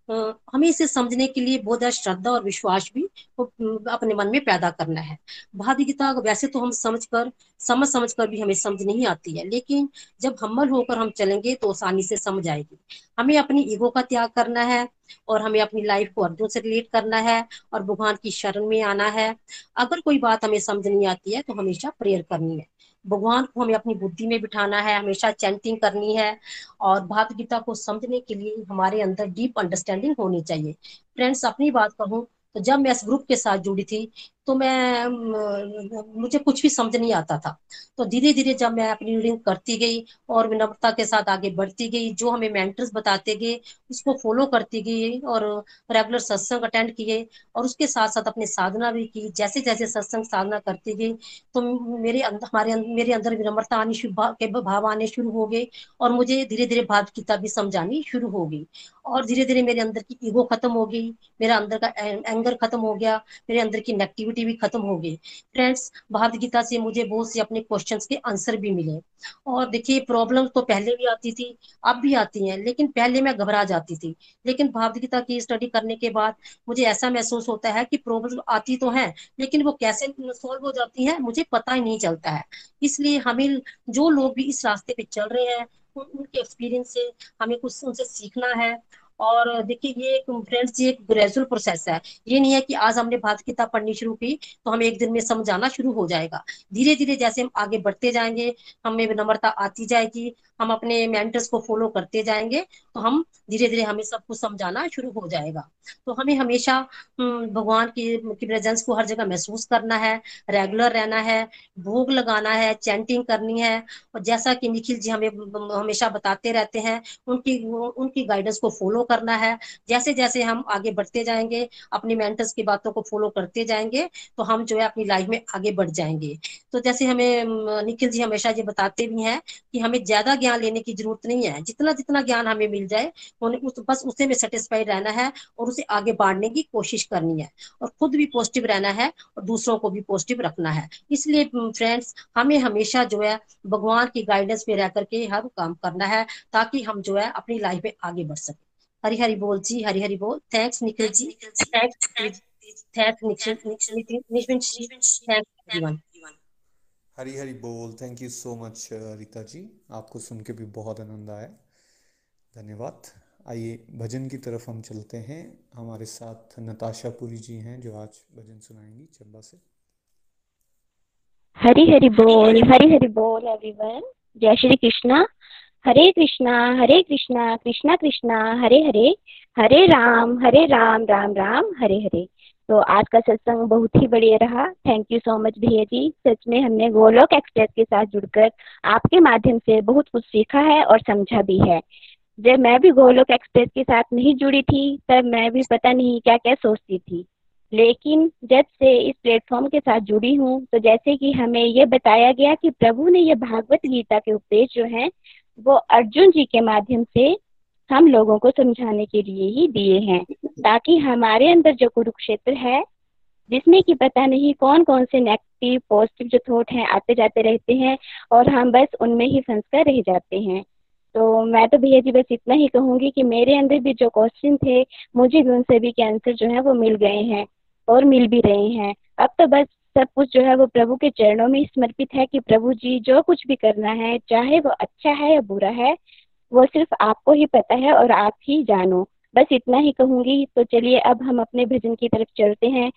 हमें इसे समझने के लिए बहुत ज़्यादा श्रद्धा और विश्वास भी अपने मन में पैदा करना है। भादी गीता वैसे तो हम समझ कर समझ समझ कर भी हमें समझ नहीं आती है, लेकिन जब हम्बल होकर हम चलेंगे तो आसानी से समझ आएगी। हमें अपनी ईगो का त्याग करना है और हमें अपनी लाइफ को अर्जुन से रिलेट करना है और भगवान की शरण में आना है। अगर कोई बात हमें समझ नहीं आती है तो हमेशा प्रेयर करनी है। भगवान को हमें अपनी बुद्धि में बिठाना है, हमेशा चैंटिंग करनी है और भागवत गीता को समझने के लिए हमारे अंदर डीप अंडरस्टैंडिंग होनी चाहिए। फ्रेंड्स अपनी बात कहूँ तो जब मैं इस ग्रुप के साथ जुड़ी थी तो मैं मुझे कुछ भी समझ नहीं आता था। तो धीरे धीरे जब मैं अपनी रीडिंग करती गई और विनम्रता के साथ आगे बढ़ती गई, जो हमें मेंटर्स बताते गए, उसको फॉलो करती गई और रेगुलर सत्संग अटेंड किए और उसके साथ साथ अपनी साधना भी की। जैसे जैसे सत्संग साधना करती गई तो मेरे अंदर हमारे मेरे अंदर विनम्रता आनी के भाव आने शुरू हो गए और मुझे धीरे धीरे भाव गीता भी समझानी शुरू हो गई और धीरे धीरे मेरे अंदर की ईगो खत्म हो गई, मेरा अंदर का एंगर खत्म हो गया, मेरे अंदर की नेगेटिविटी नेगेटिविटी भी खत्म हो गई फ्रेंड्स भागवत गीता से मुझे बहुत से अपने क्वेश्चंस के आंसर भी मिले। और देखिए प्रॉब्लम तो पहले भी आती थी, अब भी आती हैं, लेकिन पहले मैं घबरा जाती थी। लेकिन भागवत गीता की स्टडी करने के बाद मुझे ऐसा महसूस होता है कि प्रॉब्लम आती तो है, लेकिन वो कैसे सोल्व हो जाती है, मुझे पता ही नहीं चलता है। इसलिए हमें जो लोग भी इस रास्ते पे चल रहे हैं उनके एक्सपीरियंस से हमें कुछ उनसे सीखना है। और देखिए, ये फ्रेंड्स ये एक ग्रेजुअल प्रोसेस है। ये नहीं है कि आज हमने भारत किताब पढ़नी शुरू की तो हमें एक दिन में समझ आना शुरू हो जाएगा। धीरे धीरे जैसे हम आगे बढ़ते जाएँगे, हमें विनम्रता आती जाएगी, हम अपने मेंटर्स को फॉलो करते जाएँगे तो हम धीरे धीरे हमें सब कुछ समझाना शुरू हो जाएगा। तो हमें हमेशा भगवान की, की प्रेजेंस को हर जगह महसूस करना है रेगुलर रहना है भोग लगाना है चैंटिंग करनी है। और जैसा कि निखिल जी हमें हमेशा बताते रहते हैं उनकी उनकी गाइडेंस को फॉलो करना है। जैसे जैसे हम आगे बढ़ते जाएँगे अपनी मेंटर्स की बातों को फॉलो करते जाएँगे तो हम जो है अपनी लाइफ में आगे बढ़ जाएँगे। तो जैसे हमें निखिल जी हमेशा ये बताते भी हैं कि हमें ज़्यादा ज्ञान लेने की ज़रूरत नहीं है। जितना जितना ज्ञान हमें मिल जाए उन्हें उस, बस उसे में सेटिस्फाइड रहना है और उसे आगे बढ़ने की कोशिश करनी है। और खुद भी पॉजिटिव रहना है और दूसरों को भी पॉजिटिव रखना है। इसलिए फ्रेंड्स हमें हमेशा जो है भगवान की गाइडेंस में रह करके हर काम करना है ताकि हम जो है अपनी लाइफ में आगे बढ़ सके। हरी हरी बोल। जी। हरी हरी बोल थैंक्स निखिल जी। थैंक्स हरी हरी बोल। Thank you so much Rita ji. आपको सुन के भी बहुत आनंद आया। धन्यवाद। आइए भजन की तरफ़ हम चलते हैं। हमारे साथ नताशा पुरी जी हैं, जो आज भजन सुनाएँगी चंबा से। हरी हरी बोल, हरी हरी बोल एवरीवन जय श्री कृष्णा। हरे कृष्णा हरे कृष्णा कृष्णा कृष्णा, हरे हरे। हरे राम हरे राम राम राम, हरे हरे। तो आज का सत्संग बहुत ही बढ़िया रहा। थैंक यू सो मच भैया जी। सच में हमने गोलोक एक्सप्रेस के साथ जुड़कर आपके माध्यम से बहुत कुछ सीखा है और समझा भी है। जब मैं भी गोलोक एक्सप्रेस के साथ नहीं जुड़ी थी, तब मैं भी पता नहीं क्या क्या सोचती थी। लेकिन जब से इस प्लेटफॉर्म के साथ जुड़ी हूँ तो जैसे कि हमें ये बताया गया कि प्रभु ने ये भागवत गीता के उपदेश जो हैं, वो अर्जुन जी के माध्यम से हम लोगों को समझाने के लिए ही दिए हैं, ताकि हमारे अंदर जो कुरुक्षेत्र है, जिसमें कि पता नहीं कौन कौन से नेगेटिव पॉजिटिव जो थॉट हैं आते जाते रहते हैं, और हम बस उनमें ही फंस कर रह जाते हैं। तो मैं तो भैया जी बस इतना ही कहूँगी कि मेरे अंदर भी जो क्वेश्चन थे, मुझे भी उनसे भी के आंसर जो है वो मिल गए हैं और मिल भी रहे हैं। अब तो बस सब कुछ जो है वो प्रभु के चरणों में समर्पित है कि प्रभु जी जो कुछ भी करना है, चाहे वो अच्छा है या बुरा है, वो सिर्फ़ आपको ही पता है और आप ही जानो। बस इतना ही कहूँगी। तो चलिए अब हम अपने भजन की तरफ़ चलते हैं।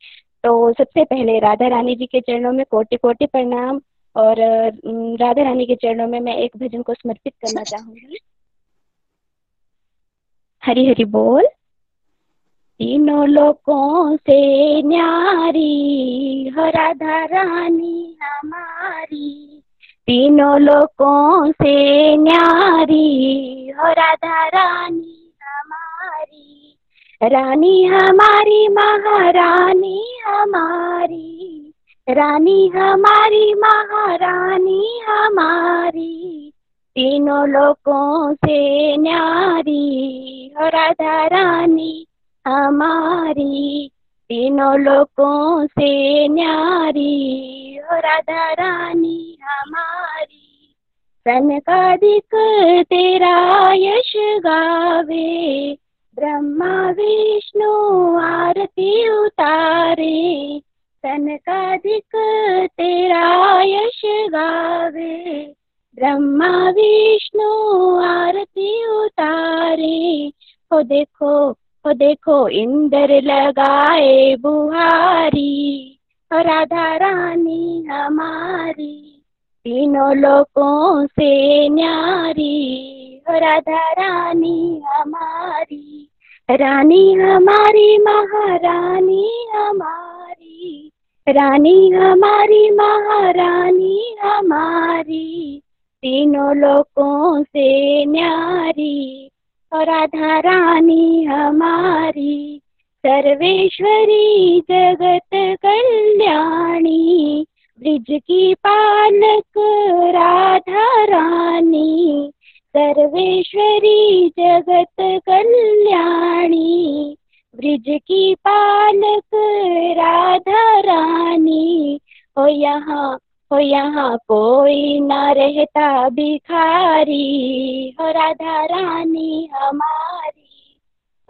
तो सबसे पहले राधा रानी जी के चरणों में कोटि कोटि प्रणाम। और राधा रानी के चरणों में मैं एक भजन को समर्पित करना चाहूँगी। हरी हरी बोल। तीनों लोगों से न्यारी राधा रानी हमारी। तीनों लोगों से न्यारी राधा रानी हमारी। रानी हमारी महारानी हमारी। रानी हमारी, महारानी हमारी, तीनों लोगों से न्यारी। राधा रानी हमारी, तीनों लोगों से न्यारी। राधा रानी हमारी, सन का दिक तेरा यश गावे। ब्रह्मा, विष्णु आरती उतारे। सन का दिक तेरा यश गावे। ब्रह्मा, विष्णु, आरती उतारे। हो देखो हो देखो, इंद्र लगाए बुहारी। राधा रानी हमारी। तीनों लोगों से न्यारी। राधा रानी हमारी। रानी हमारी, महारानी हमारी। रानी हमारी, महारानी हमारी, तीनों लोगों से न्यारी, और राधा रानी हमारी, सर्वेश्वरी जगत कल्याणी, ब्रिज की पालक राधा रानी, सर्वेश्वरी जगत कल्याणी, ब्रिज की पालक राधा रानी हो यहाँ हो यहाँ कोई न रहता भिखारी। हो राधा रानी हमारी।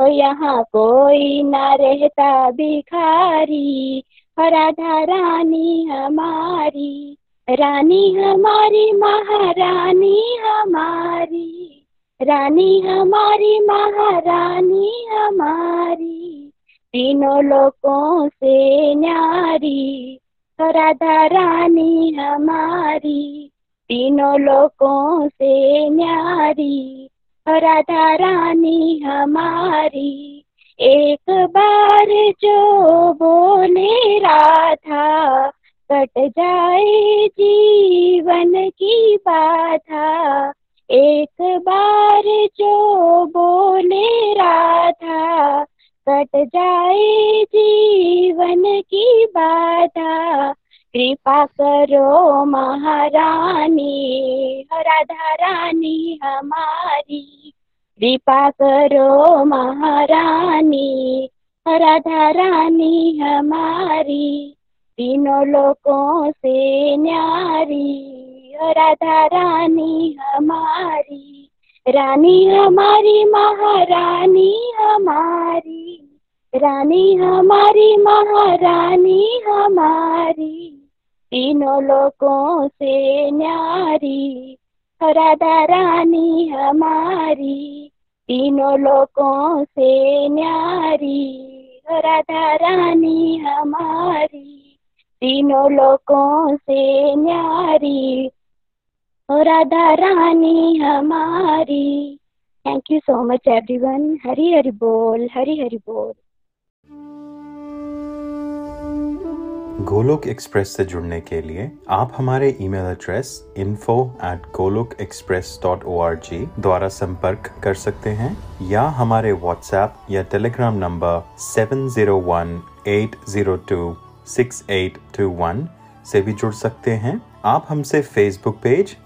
हो यहाँ कोई न रहता भिखारी। हो राधा रानी हमारी। रानी हमारी, महारानी हमारी। रानी हमारी, महारानी हमारी। तीनों लोगों से न्यारी, राधा रानी हमारी। तीनों लोगों से न्यारी, राधा रानी हमारी। एक बार जो बोले राधा, कट जाए जीवन की बाधा। एक बार जो बोले राधा कट जाए जीवन की बाधा। कृपा करो महारानी, राधा रानी हमारी। कृपा करो महारानी, राधा रानी हमारी। तीनों लोगों से न्यारी, राधा रानी हमारी। रानी हमारी, महारानी हमारी। रानी हमारी, महारानी हमारी। तीनों लोगों से न्यारी। राधा रानी हमारी। तीनों लोगों से न्यारी। राधा रानी हमारी। तीनों लोगों से न्यारी। राधा रानी हमारी। Thank you so much everyone Hari Hari बोल, हरी हरी बोल। गोलोक एक्सप्रेस से जुड़ने के लिए आप हमारे email address info at Golok express dot O R G द्वारा संपर्क कर सकते हैं, या हमारे व्हाट्सएप या Telegram number seven zero one eight zero two six eight two one से भी जुड़ सकते हैं। आप हमसे फेसबुक पेज